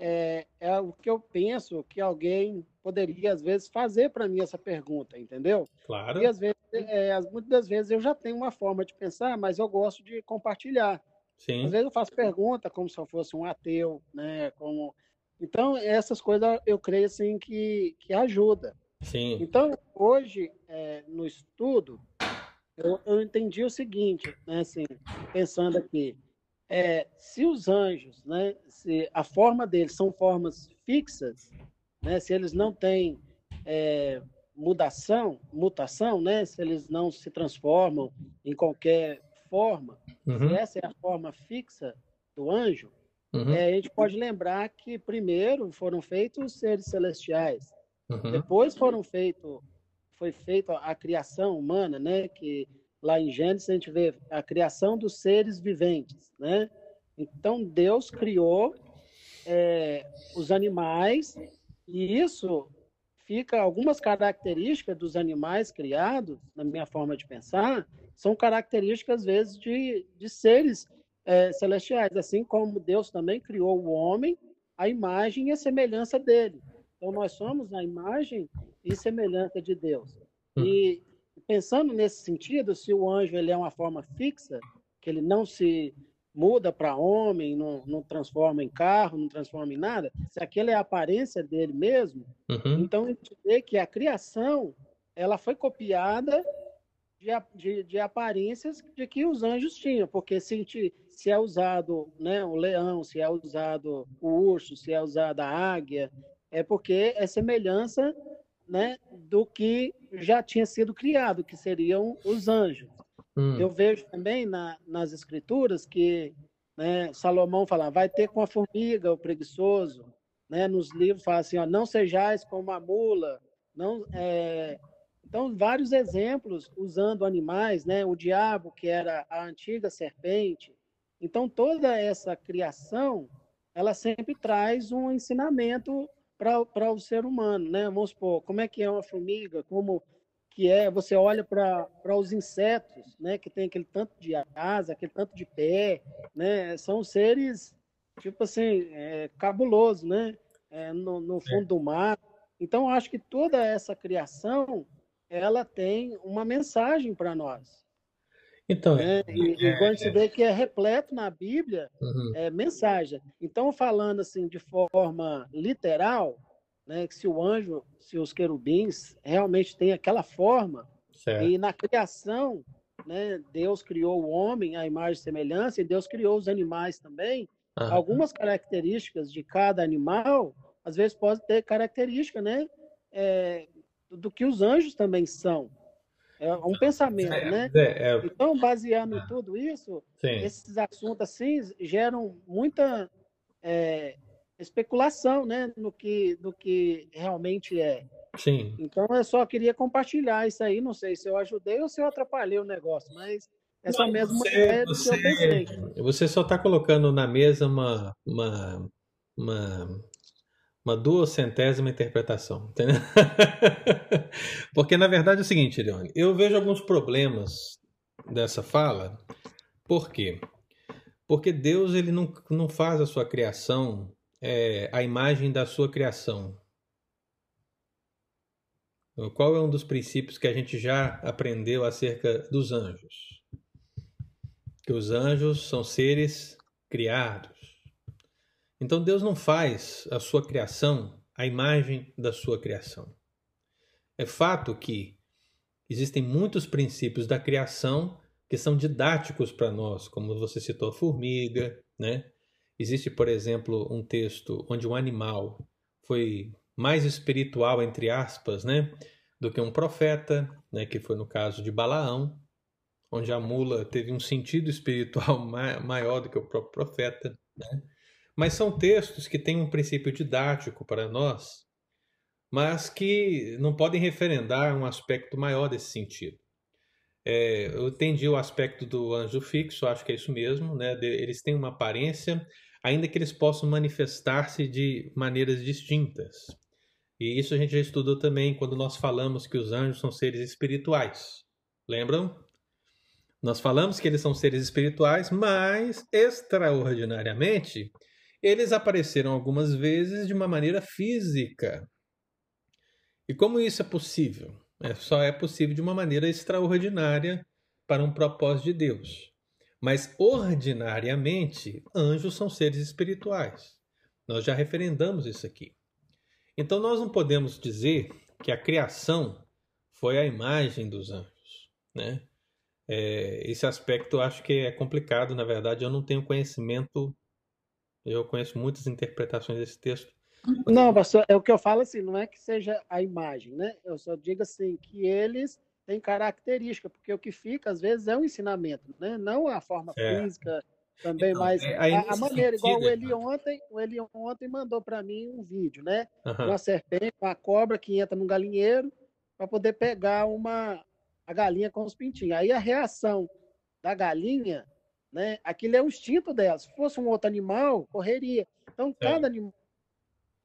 é, é o que eu penso que alguém poderia, às vezes, fazer para mim essa pergunta, entendeu? Claro. E às vezes, é, as- muitas das vezes eu já tenho uma forma de pensar, mas eu gosto de compartilhar. Sim. Às vezes eu faço pergunta como se eu fosse um ateu, né? Como... Então, essas coisas eu creio assim que, que ajuda. Sim. Então, hoje, é, no estudo, eu, eu entendi o seguinte, né, assim, pensando aqui, é, se os anjos, né, se a forma deles são formas fixas, né, se eles não têm é, mudação, mutação, né, se eles não se transformam em qualquer forma, se Uhum. essa é a forma fixa do anjo, Uhum. é, a gente pode lembrar que primeiro foram feitos os seres celestiais, Uhum. depois foram feito, foi feita a criação humana, né? Que lá em Gênesis a gente vê a criação dos seres viventes, né? Então Deus criou é, os animais e isso fica algumas características dos animais criados, na minha forma de pensar, são características às vezes de, de seres é, celestiais, assim como Deus também criou o homem, a imagem e a semelhança dele. Então, nós somos a imagem e semelhança de Deus. E pensando nesse sentido, se o anjo ele é uma forma fixa, que ele não se muda para homem, não, não transforma em carro, não transforma em nada, se aquela é a aparência dele mesmo, Uhum. então a gente vê que a criação ela foi copiada de, de, de aparências de que os anjos tinham, porque se, gente- se é usado né, o leão, se é usado o urso, se é usada a águia, é porque é semelhança né, do que já tinha sido criado, que seriam os anjos. Hum. Eu vejo também na, nas escrituras que né, Salomão fala, vai ter com a formiga, o preguiçoso. Né, nos livros fala assim, ó, não sejais como a mula. Não, é... Então, vários exemplos usando animais, né, o diabo, que era a antiga serpente. Então, toda essa criação, ela sempre traz um ensinamento para o ser humano, né? Vamos supor, como é que é uma formiga, como que é, você olha para os insetos, né, que tem aquele tanto de asa, aquele tanto de pé, né, são seres, tipo assim, é, cabuloso, né, é, no, no, fundo é. do mar. Então, acho que toda essa criação, ela tem uma mensagem para nós. Então, né? e, e quando se vê que é repleto na Bíblia, uhum. é mensagem. Então, falando assim de forma literal, né, que se o anjo, se os querubins realmente têm aquela forma, certo. e na criação, né, Deus criou o homem à imagem e semelhança, e Deus criou os animais também. Uhum. Algumas características de cada animal, às vezes pode ter característica, né, é, do que os anjos também são. É um pensamento, é, né? É, é, então, baseando em tudo isso, sim. esses assuntos assim geram muita é, especulação, né, no que, do que realmente é. Sim. Então eu só queria compartilhar isso aí, não sei se eu ajudei ou se eu atrapalhei o negócio, mas essa não, mesma você, ideia você, que eu pensei. Você só está colocando na mesa uma, uma, uma, uma duocentésima interpretação, entendeu? Porque na verdade é o seguinte, Leone, eu vejo alguns problemas dessa fala, por quê? Porque Deus ele não, não faz a sua criação é, a imagem da sua criação? Qual é um dos princípios que a gente já aprendeu acerca dos anjos? Que os anjos são seres criados. Então Deus não faz a sua criação a imagem da sua criação. É fato que existem muitos princípios da criação que são didáticos para nós, como você citou a formiga, né? Existe, por exemplo, um texto onde um animal foi mais espiritual, entre aspas, né, do que um profeta, né, que foi no caso de Balaão, onde a mula teve um sentido espiritual maior do que o próprio profeta. Né? Mas são textos que têm um princípio didático para nós, mas que não podem referendar um aspecto maior desse sentido. É, eu entendi o aspecto do anjo fixo, acho que é isso mesmo, né? Eles têm uma aparência, ainda que eles possam manifestar-se de maneiras distintas. E isso a gente já estudou também quando nós falamos que os anjos são seres espirituais. Lembram? Nós falamos que eles são seres espirituais, mas extraordinariamente eles apareceram algumas vezes de uma maneira física. E como isso é possível? É, só é possível de uma maneira extraordinária para um propósito de Deus. Mas ordinariamente, anjos são seres espirituais. Nós já referendamos isso aqui. Então nós não podemos dizer que a criação foi a imagem dos anjos, né? É, esse aspecto eu acho que é complicado, na verdade, eu não tenho conhecimento, eu conheço muitas interpretações desse texto. Não, pastor, é o que eu falo assim, não é que seja a imagem, né? Eu só digo assim, que eles tem característica, porque o que fica, às vezes, é um ensinamento, né? não a forma é. física também, então, mas é, a, a, maneira, igual o Eli ontem, o Eli ontem mandou para mim um vídeo, né? Uhum. Uma serpente, uma cobra que entra num galinheiro para poder pegar uma a galinha com os pintinhos. Aí a reação da galinha, né? Aquilo é o instinto dela. Se fosse um outro animal, correria. Então, cada é. animal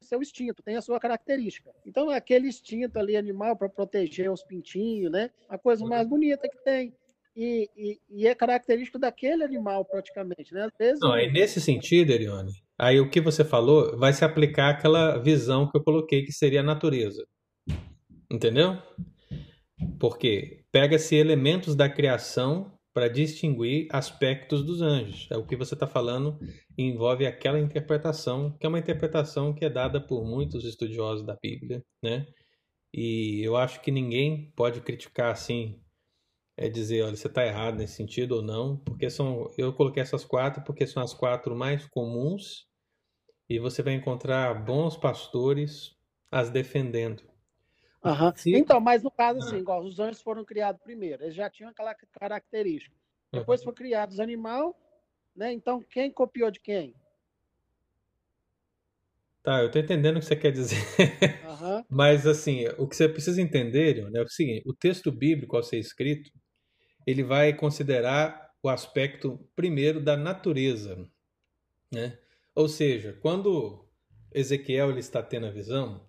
seu instinto, tem a sua característica. Então, é aquele instinto ali animal para proteger os pintinhos, né? A coisa uhum. mais bonita que tem. E, e, e, é característico daquele animal, praticamente, né? Às vezes. Não, é nesse sentido, Erione, aí o que você falou vai se aplicar àquela visão que eu coloquei, que seria a natureza. Entendeu? Porque pega-se elementos da criação para distinguir aspectos dos anjos. É o que você está falando envolve aquela interpretação, que é uma interpretação que é dada por muitos estudiosos da Bíblia, né? E eu acho que ninguém pode criticar assim, é dizer, olha, você está errado nesse sentido ou não, porque são, eu coloquei essas quatro porque são as quatro mais comuns e você vai encontrar bons pastores as defendendo. Se- Então, mas no caso, assim, igual os anjos foram criados primeiro, eles já tinham aquela característica. Depois Uhum. foi criados os animais, né? Então, quem copiou de quem? Tá, eu tô entendendo o que você quer dizer. Aham. Mas assim, o que você precisa entender Leon, é o seguinte: o texto bíblico, ao ser escrito, ele vai considerar o aspecto primeiro da natureza, né? Ou seja, quando Ezequiel ele está tendo a visão,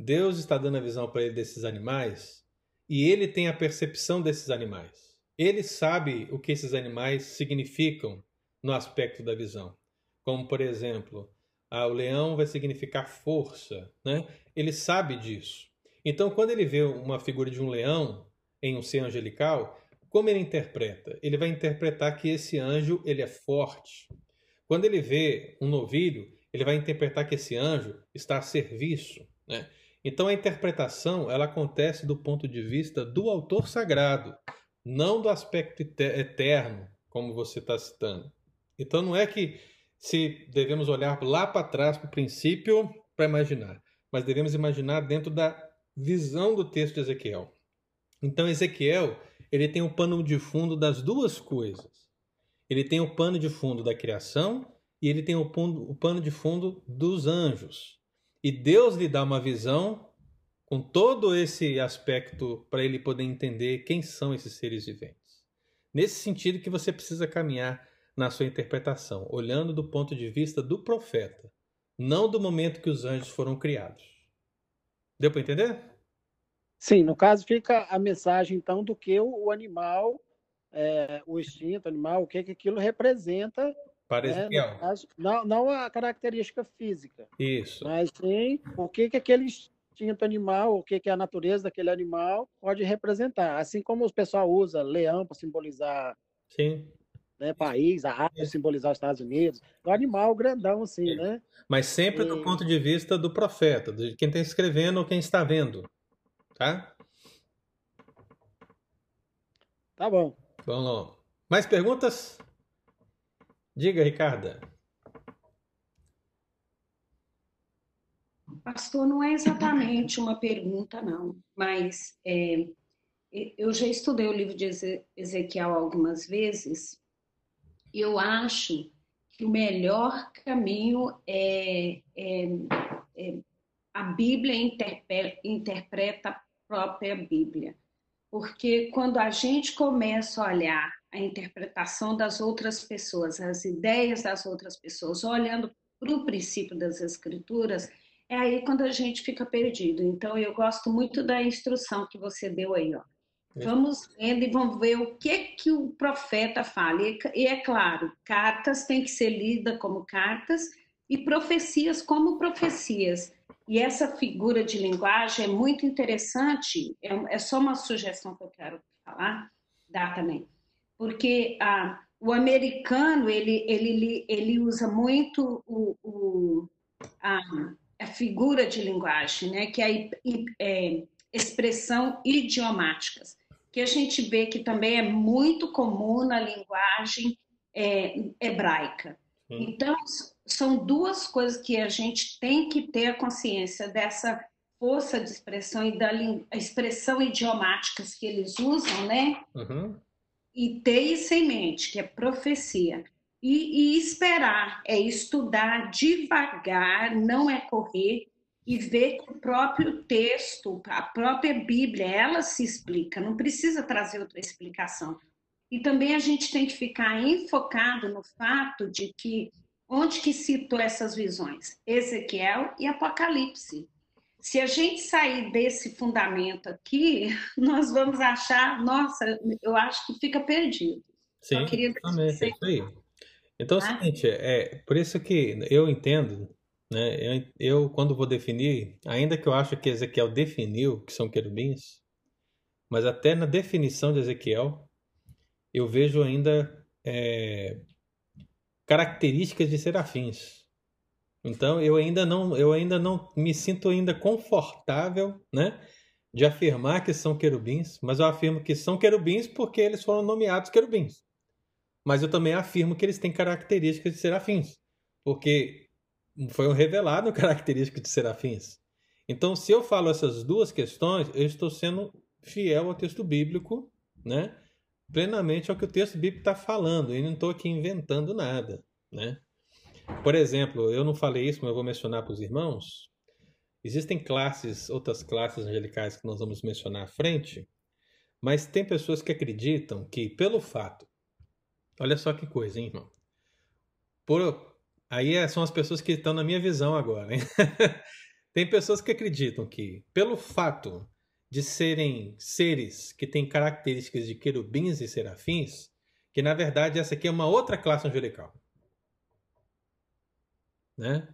Deus está dando a visão para ele desses animais e ele tem a percepção desses animais. Ele sabe o que esses animais significam no aspecto da visão. Como, por exemplo, ah, o leão vai significar força, né? Ele sabe disso. Então, quando ele vê uma figura de um leão em um ser angelical, como ele interpreta? Ele vai interpretar que esse anjo ele é forte. Quando ele vê um novilho, ele vai interpretar que esse anjo está a serviço. Né? Então, a interpretação ela acontece do ponto de vista do autor sagrado, não do aspecto ete- eterno, como você está citando. Então, não é que se devemos olhar lá para trás, para o princípio, para imaginar, mas devemos imaginar dentro da visão do texto de Ezequiel. Então, Ezequiel ele tem o pano de fundo das duas coisas. Ele tem o pano de fundo da criação e ele tem o o pano de fundo dos anjos. E Deus lhe dá uma visão com todo esse aspecto para ele poder entender quem são esses seres viventes. Nesse sentido que você precisa caminhar na sua interpretação, olhando do ponto de vista do profeta, não do momento que os anjos foram criados. Deu para entender? Sim, no caso fica a mensagem, então, do que o, animal, é, o instinto animal, o que, que aquilo representa, Para né, no Ezequiel. caso, não, não a característica física, Isso. mas sim o que, que aquele instinto animal, o que, que a natureza daquele animal pode representar. Assim como o pessoal usa leão para simbolizar Sim. né, país, a árvore simbolizar os Estados Unidos, o animal grandão assim, né? Mas sempre do E- ponto de vista do profeta, de quem está escrevendo ou quem está vendo. Tá? Tá bom. Vamos lá. Mais perguntas? Diga, Ricarda. Pastor, não é exatamente uma pergunta, não, mas é, eu já estudei o livro de Eze- Ezequiel algumas vezes e eu acho que o melhor caminho é, é- é a Bíblia interpreta a própria Bíblia. Porque quando a gente começa a olhar a interpretação das outras pessoas, as ideias das outras pessoas, olhando para o princípio das Escrituras, é aí quando a gente fica perdido. Então, eu gosto muito da instrução que você deu aí, ó. Vamos lendo e vamos ver o que que o profeta fala. E, e é claro, cartas têm que ser lidas como cartas e profecias como profecias. E essa figura de linguagem é muito interessante. É, é só uma sugestão que eu quero falar, dar também, porque ah, o americano ele, ele, ele usa muito o, o, a, a figura de linguagem, né? Que é é, expressão idiomáticas, que a gente vê que também é muito comum na linguagem é, hebraica. Então, s- são duas coisas que a gente tem que ter a consciência dessa força de expressão e da expressão idiomáticas que eles usam, né? Uhum. E ter isso em mente, que é profecia. E, e esperar, é estudar devagar, não é correr, e ver que o próprio texto, a própria Bíblia, ela se explica, não precisa trazer outra explicação. E também a gente tem que ficar enfocado no fato de que onde que citou essas visões? Ezequiel e Apocalipse. Se a gente sair desse fundamento aqui, nós vamos achar, nossa, eu acho que fica perdido. Sim, exatamente, é isso aí. Então é o Tá? seguinte, é por isso que eu entendo, né? Eu, eu quando vou definir, ainda que eu acho que Ezequiel definiu que são querubins, mas até na definição de Ezequiel, eu vejo ainda é, características de serafins. Então eu ainda não, eu ainda não me sinto ainda confortável, né, de afirmar que são querubins, mas eu afirmo que são querubins porque eles foram nomeados querubins. Mas eu também afirmo que eles têm características de serafins, porque foi um revelado características de serafins. Então, se eu falo essas duas questões, eu estou sendo fiel ao texto bíblico, né? Plenamente ao que o texto bíblico está falando, e não estou aqui inventando nada, né? Por exemplo, eu não falei isso, mas eu vou mencionar para os irmãos. Existem classes, outras classes angelicais que nós vamos mencionar à frente, mas tem pessoas que acreditam que, pelo fato. Olha só que coisa, hein, irmão? Por, aí é, são as pessoas que estão na minha visão agora, hein? tem pessoas que acreditam que, pelo fato de serem seres que têm características de querubins e serafins, que na verdade essa aqui é uma outra classe angelical. Né?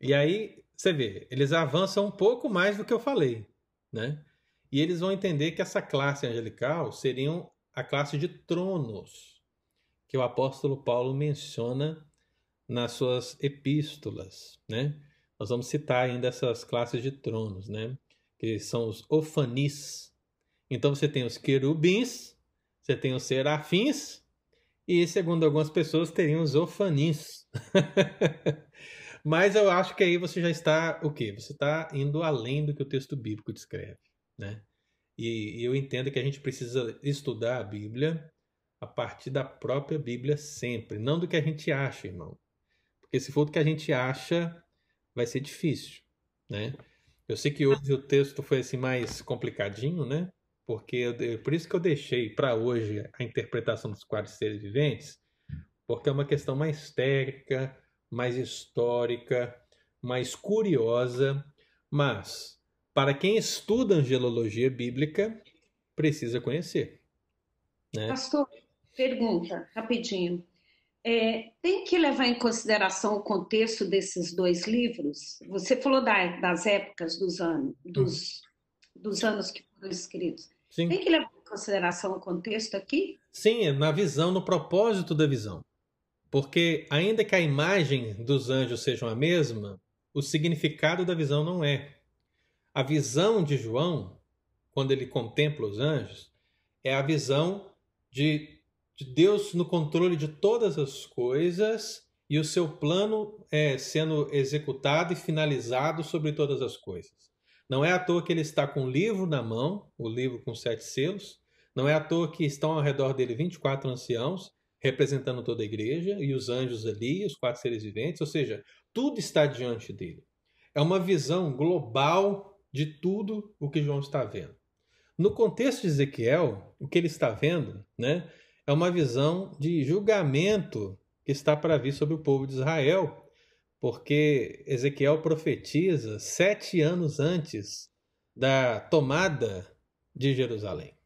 E aí você vê, eles avançam um pouco mais do que eu falei, né? E eles vão entender que essa classe angelical seriam a classe de tronos, que o apóstolo Paulo menciona nas suas epístolas, né? Nós vamos citar ainda essas classes de tronos, né? Que são os ofanis. Então você tem os querubins, você tem os serafins, e segundo algumas pessoas teriam os ofanis. Mas eu acho que aí você já está o quê? Você está indo além do que o texto bíblico descreve, né? E, e eu entendo que a gente precisa estudar a Bíblia a partir da própria Bíblia sempre, não do que a gente acha, irmão. Porque se for do que a gente acha, vai ser difícil, né? Eu sei que hoje o texto foi assim mais complicadinho, né? Porque eu, por isso que eu deixei para hoje a interpretação dos quatro seres viventes, porque é uma questão mais técnica, mais histórica, mais curiosa, mas para quem estuda angelologia bíblica, precisa conhecer. Né? Pastor, pergunta, rapidinho. É, tem que levar em consideração o contexto desses dois livros? Você falou da, das épocas dos anos, dos, hum. dos anos que foram escritos. Sim. Tem que levar em consideração o contexto aqui? Sim, na visão, no propósito da visão. Porque, ainda que a imagem dos anjos seja a mesma, o significado da visão não é. A visão de João, quando ele contempla os anjos, é a visão de, de Deus no controle de todas as coisas e o seu plano é sendo executado e finalizado sobre todas as coisas. Não é à toa que ele está com o livro na mão, o livro com sete selos. Não é à toa que estão ao redor dele 24 anciãos representando toda a igreja, e os anjos ali, os quatro seres viventes, ou seja, tudo está diante dele. É uma visão global de tudo o que João está vendo. No contexto de Ezequiel, o que ele está vendo né, é uma visão de julgamento que está para vir sobre o povo de Israel, porque Ezequiel profetiza sete anos antes da tomada de Jerusalém.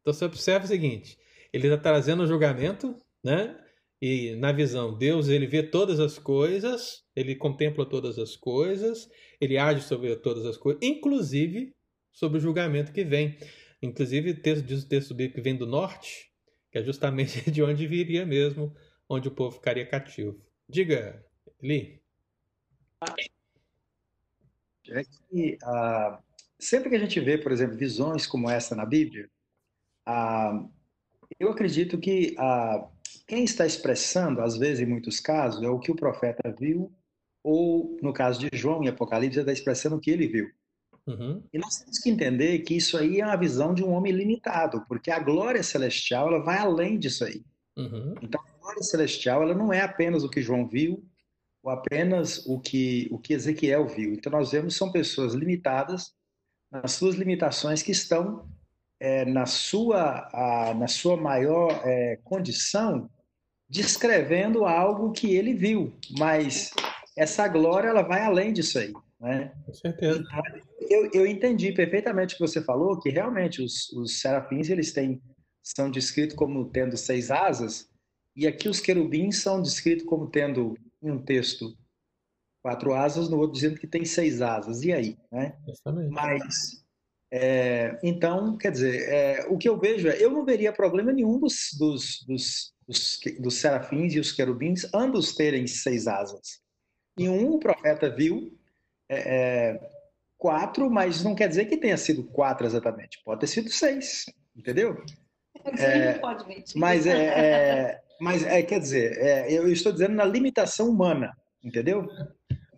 Então você observa o seguinte: ele está trazendo o julgamento, né? E na visão, Deus ele vê todas as coisas, ele contempla todas as coisas, ele age sobre todas as coisas, inclusive sobre o julgamento que vem. Inclusive, texto diz o texto bíblico que vem do norte, que é justamente de onde viria mesmo, onde o povo ficaria cativo. Diga, Li. É que, ah, sempre que a gente vê, por exemplo, visões como essa na Bíblia, ah, eu acredito que ah, quem está expressando, às vezes, em muitos casos, é o que o profeta viu, ou, no caso de João, em Apocalipse, está expressando o que ele viu. Uhum. E nós temos que entender que isso aí é uma visão de um homem limitado, porque a glória celestial ela vai além disso aí. Uhum. Então, a glória celestial ela não é apenas o que João viu, ou apenas o que, o que Ezequiel viu. Então, nós vemos são pessoas limitadas nas suas limitações que estão é, na, sua, a, na sua maior é, condição, descrevendo algo que ele viu, mas essa glória ela vai além disso aí. Né? Com certeza. Então, eu, eu entendi perfeitamente o que você falou, que realmente os, os serafins eles têm, são descritos como tendo seis asas, e aqui os querubins são descritos como tendo, em um texto, quatro asas, no outro dizendo que tem seis asas. E aí? Né? Mas é, então, quer dizer, é, o que eu vejo é, eu não veria problema nenhum dos, dos, dos, dos, dos serafins e os querubins ambos terem seis asas. Em um, o profeta viu é, é quatro, mas não quer dizer que tenha sido quatro exatamente. Pode ter sido seis, entendeu? É, mentir. Mas é, é, mas é, quer dizer, é, eu estou dizendo na limitação humana, entendeu?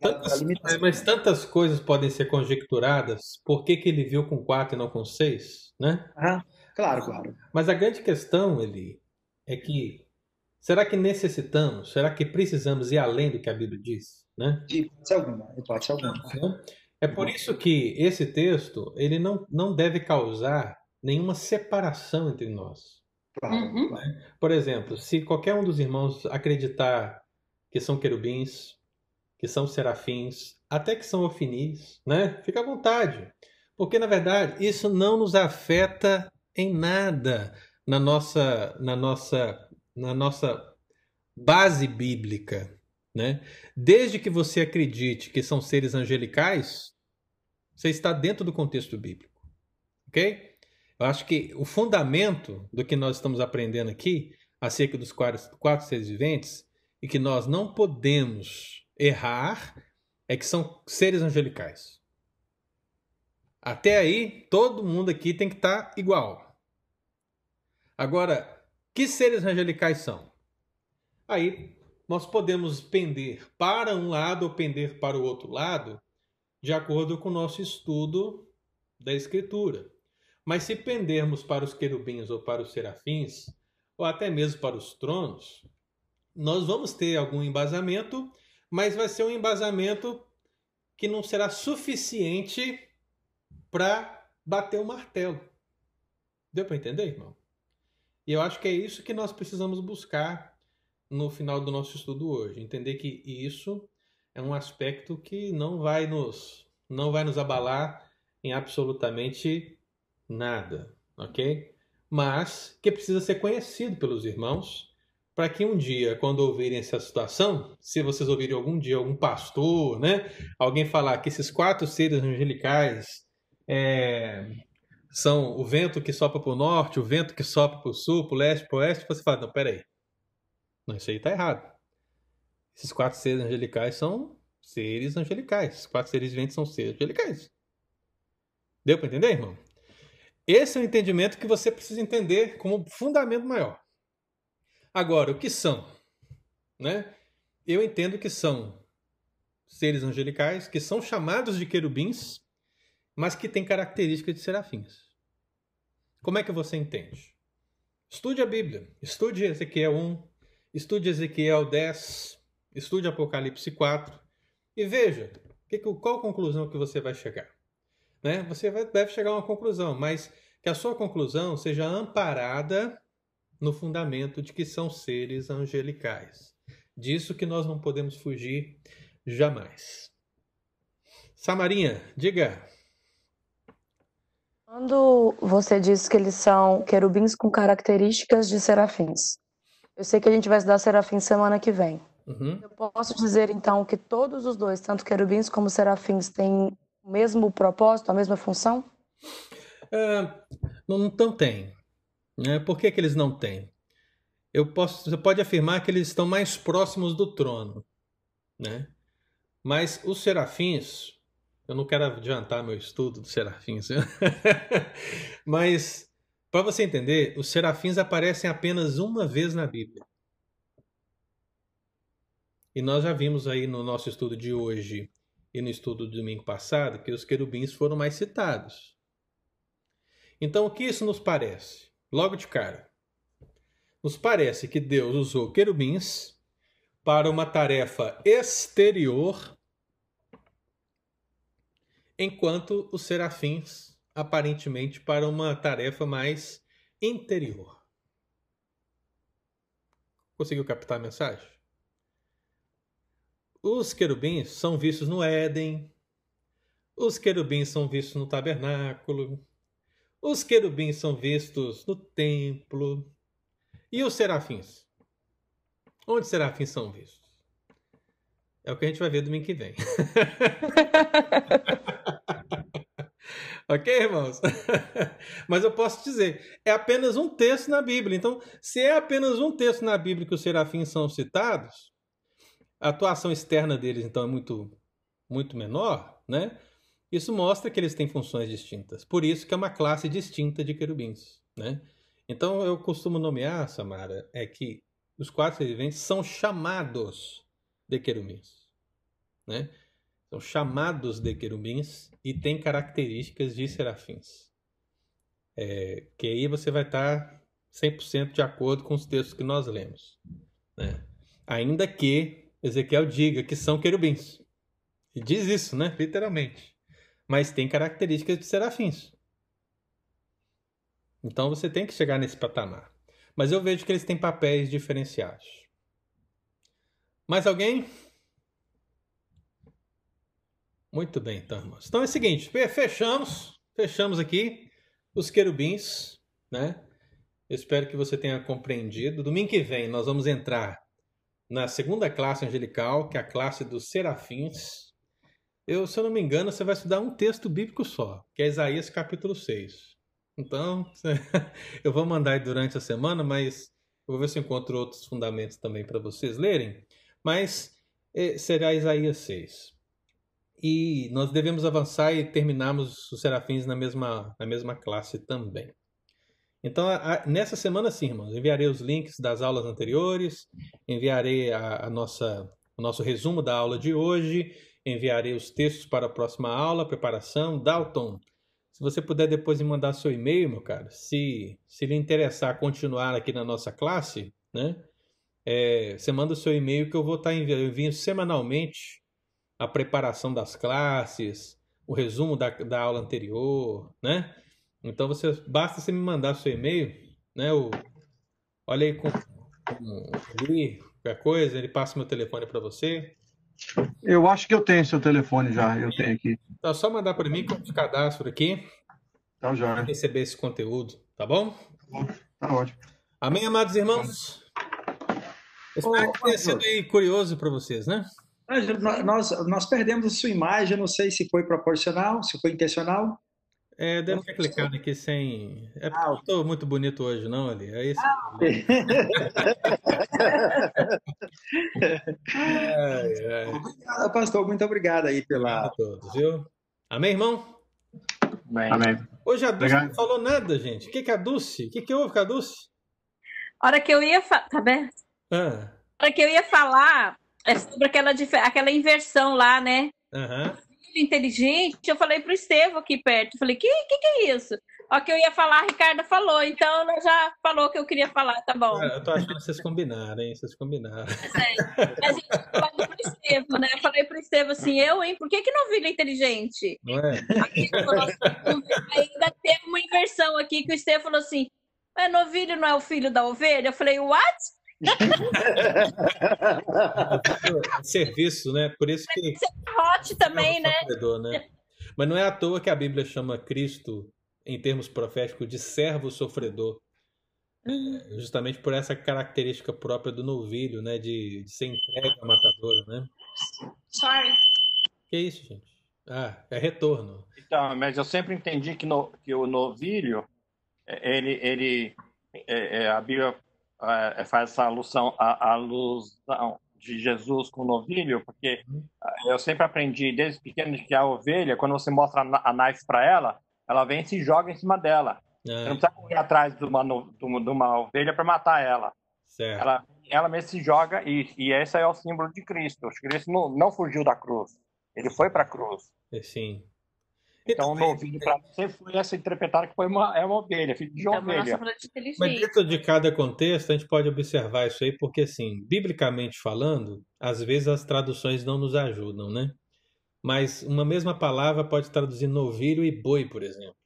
Tantas, é, mas tantas coisas podem ser conjecturadas. Por que, que ele viu com quatro e não com seis, né? Ah, claro, claro. Mas a grande questão, Eli, é que será que necessitamos, será que precisamos ir além do que a Bíblia diz, né? De hipótese alguma, hipótese alguma. Né? É por isso que esse texto ele não, não deve causar nenhuma separação entre nós. Claro, Uhum. claro. Por exemplo, se qualquer um dos irmãos acreditar que são querubins, que são serafins, até que são ofinis, né? Fica à vontade. Porque, na verdade, isso não nos afeta em nada na nossa, na nossa, na nossa base bíblica, né? Desde que você acredite que são seres angelicais, você está dentro do contexto bíblico, ok? Eu acho que o fundamento do que nós estamos aprendendo aqui, acerca dos quatro, quatro seres viventes, e que nós não podemos errar, é que são seres angelicais. Até aí, todo mundo aqui tem que estar igual. Agora, que seres angelicais são? Aí nós podemos pender para um lado ou pender para o outro lado, de acordo com o nosso estudo da Escritura. Mas se pendermos para os querubins ou para os serafins, ou até mesmo para os tronos, nós vamos ter algum embasamento, mas vai ser um embasamento que não será suficiente para bater o martelo. Deu para entender, irmão? E eu acho que é isso que nós precisamos buscar no final do nosso estudo hoje, entender que isso é um aspecto que não vai nos não vai nos abalar em absolutamente nada, ok? Mas que precisa ser conhecido pelos irmãos para que um dia, quando ouvirem essa situação, se vocês ouvirem algum dia algum pastor, né, alguém falar que esses quatro seres angelicais é, são o vento que sopra para o norte, o vento que sopra para o sul, para o leste, para o oeste, você fala, não, peraí, não, isso aí está errado. Esses quatro seres angelicais são seres angelicais. Os quatro seres viventes são seres angelicais. Deu para entender, irmão? Esse é o entendimento que você precisa entender como fundamento maior. Agora, o que são? Né? Eu entendo que são seres angelicais que são chamados de querubins, mas que têm características de serafins. Como é que você entende? Estude a Bíblia. Estude Ezequiel 1, estude Ezequiel 10, estude Apocalipse 4 e veja que, qual conclusão que você vai chegar. Né? Você vai, deve chegar a uma conclusão, mas que a sua conclusão seja amparada no fundamento de que são seres angelicais. Disso que nós não podemos fugir jamais. Samarinha, diga. Quando você diz que eles são querubins com características de serafins, eu sei que a gente vai estudar serafins semana que vem. Uhum. Eu posso dizer então que todos os dois, tanto querubins como serafins, têm o mesmo propósito, a mesma função? Ah, não, não tem. Né? Por que, que eles não têm? Eu posso, você pode afirmar que eles estão mais próximos do trono. Né? Mas os serafins, eu não quero adiantar meu estudo dos serafins, viu? mas para você entender, os serafins aparecem apenas uma vez na Bíblia. E nós já vimos aí no nosso estudo de hoje e no estudo do domingo passado que os querubins foram mais citados. Então, o que isso nos parece? Logo de cara, nos parece que Deus usou querubins para uma tarefa exterior, enquanto os serafins aparentemente para uma tarefa mais interior. Conseguiu captar a mensagem? Os querubins são vistos no Éden, os querubins são vistos no tabernáculo, os querubins são vistos no templo. E os serafins? Onde os serafins são vistos? É o que a gente vai ver domingo que vem. ok, irmãos? Mas eu posso dizer, é apenas um texto na Bíblia. Então, se é apenas um texto na Bíblia que os serafins são citados, a atuação externa deles, então, é muito, muito menor, né? Isso mostra que eles têm funções distintas. Por isso que é uma classe distinta de querubins, né? Então, eu costumo nomear, Samara, é que os quatro viventes são chamados de querubins, né? São chamados de querubins e têm características de serafins. É, que aí você vai estar 100% de acordo com os textos que nós lemos. Né? Ainda que Ezequiel diga que são querubins. E diz isso, né? Literalmente. Mas tem características de serafins. Então você tem que chegar nesse patamar. Mas eu vejo que eles têm papéis diferenciados. Mais alguém? Muito bem, então, irmãos. Então é o seguinte, fechamos, fechamos aqui os querubins, né? Eu espero que você tenha compreendido. Domingo que vem nós vamos entrar na segunda classe angelical, que é a classe dos serafins. Eu, se eu não me engano, você vai estudar um texto bíblico só, que é Isaías capítulo 6. Então, eu vou mandar aí durante a semana, mas eu vou ver se encontro outros fundamentos também para vocês lerem. Mas eh, será Isaías 6 e nós devemos avançar e terminarmos os serafins na mesma, na mesma classe também. Então, a, a, nessa semana, sim, irmãos, enviarei os links das aulas anteriores, enviarei a, a, nossa, o nosso resumo da aula de hoje, enviarei os textos para a próxima aula, preparação. Dalton, se você puder depois me mandar seu e-mail, meu cara, se, se lhe interessar continuar aqui na nossa classe, né? É, você manda o seu e-mail que eu vou estar enviando, eu envio semanalmente a preparação das classes, o resumo da, da aula anterior, né? Então você basta você me mandar seu e-mail, né? O, olha aí com, com o qualquer coisa, ele passa meu telefone para você. Eu acho que eu tenho seu telefone já, eu tenho aqui. Então, é só mandar para mim com o cadastro aqui. Tá já. Receber esse conteúdo, tá bom? Tá ótimo. Amém, amados irmãos? Espero que tenha sido curioso para vocês, né? Nós, nós perdemos a sua imagem, não sei se foi proporcional, se foi intencional. É, deve ter clicado aqui sem. É porque ah, eu não estou muito bonito hoje, não, ali. É isso. Ah, ai, ai. Obrigado, pastor. Muito obrigado aí pela. A todos, viu? Amém, irmão? Amém. Amém. Hoje a Dulce não falou nada, gente. O que, que é a Dulce? O que, que houve com a Dulce? A hora que eu ia. Fa... Tá bem? Ah. A hora que eu ia falar é sobre aquela, aquela inversão lá, né? Uhum. Inteligente, eu falei pro Estevam aqui perto, falei, que, que que é isso? Ó, que eu ia falar, a Ricardo falou, então ela já falou o que eu queria falar, tá bom. É, eu tô achando que vocês combinaram, hein? Vocês combinaram. É, mas eu falei pro Estevam, né? Eu falei pro Estevam assim, eu, hein? Por que que não vira inteligente? Não é? ainda teve uma inversão aqui que o Estevam falou assim, mas novilho não é o filho da ovelha? Eu falei, what? Serviço, né? Por isso que. Hot também, né? né? Mas não é à toa que a Bíblia chama Cristo, em termos proféticos, de servo sofredor. Uhum. justamente por essa característica própria do novilho, né? De, de ser entregue à matadora, né? Sorry. Que isso, gente? Ah, é retorno. Então, mas eu sempre entendi que, no, que o novilho, ele, ele é, é, a Bíblia é, faz essa alusão, a, alusão de Jesus com o novilho, porque eu sempre aprendi desde pequeno que a ovelha, quando você mostra a naife para ela, ela vem e se joga em cima dela. É. Você não precisa correr atrás de uma, de uma ovelha para matar ela. Certo. Ela, ela mesmo se joga e, e esse é o símbolo de Cristo. Cristo não, não fugiu da cruz. Ele foi para a cruz. Sim. Então, o novilho para você foi essa interpretada que foi uma, é uma ovelha, filho de então, ovelha. De Mas dentro de cada contexto, a gente pode observar isso aí, porque, assim, biblicamente falando, às vezes as traduções não nos ajudam, né? Mas uma mesma palavra pode traduzir novilho e boi, por exemplo.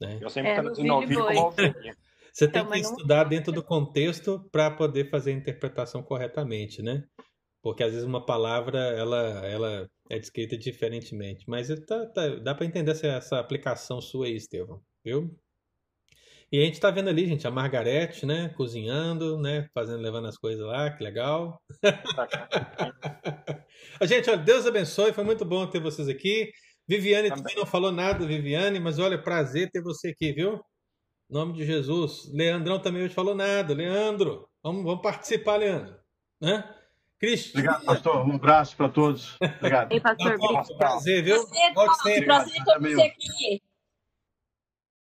Né? Eu sempre é, traduzi novilho como ovelha. Você tem então, que estudar não... dentro do contexto para poder fazer a interpretação corretamente, né? Porque às vezes uma palavra ela, ela é descrita diferentemente. Mas tá, tá, dá para entender essa, essa, aplicação sua aí, Estevão. Viu? E a gente tá vendo ali, gente, a Margarete, né? Cozinhando, né? Fazendo, levando as coisas lá, que legal. gente, olha, Deus abençoe, foi muito bom ter vocês aqui. Viviane também, também não falou nada, Viviane, mas olha, prazer ter você aqui, viu? Em nome de Jesus. Leandrão também não falou nada. Leandro, vamos, vamos participar, Leandro. Né? Cristian. Obrigado, pastor. Um abraço para todos. Obrigado. Ei, pastor, Prazer, viu? Prazer, ser. Prazer com você aqui.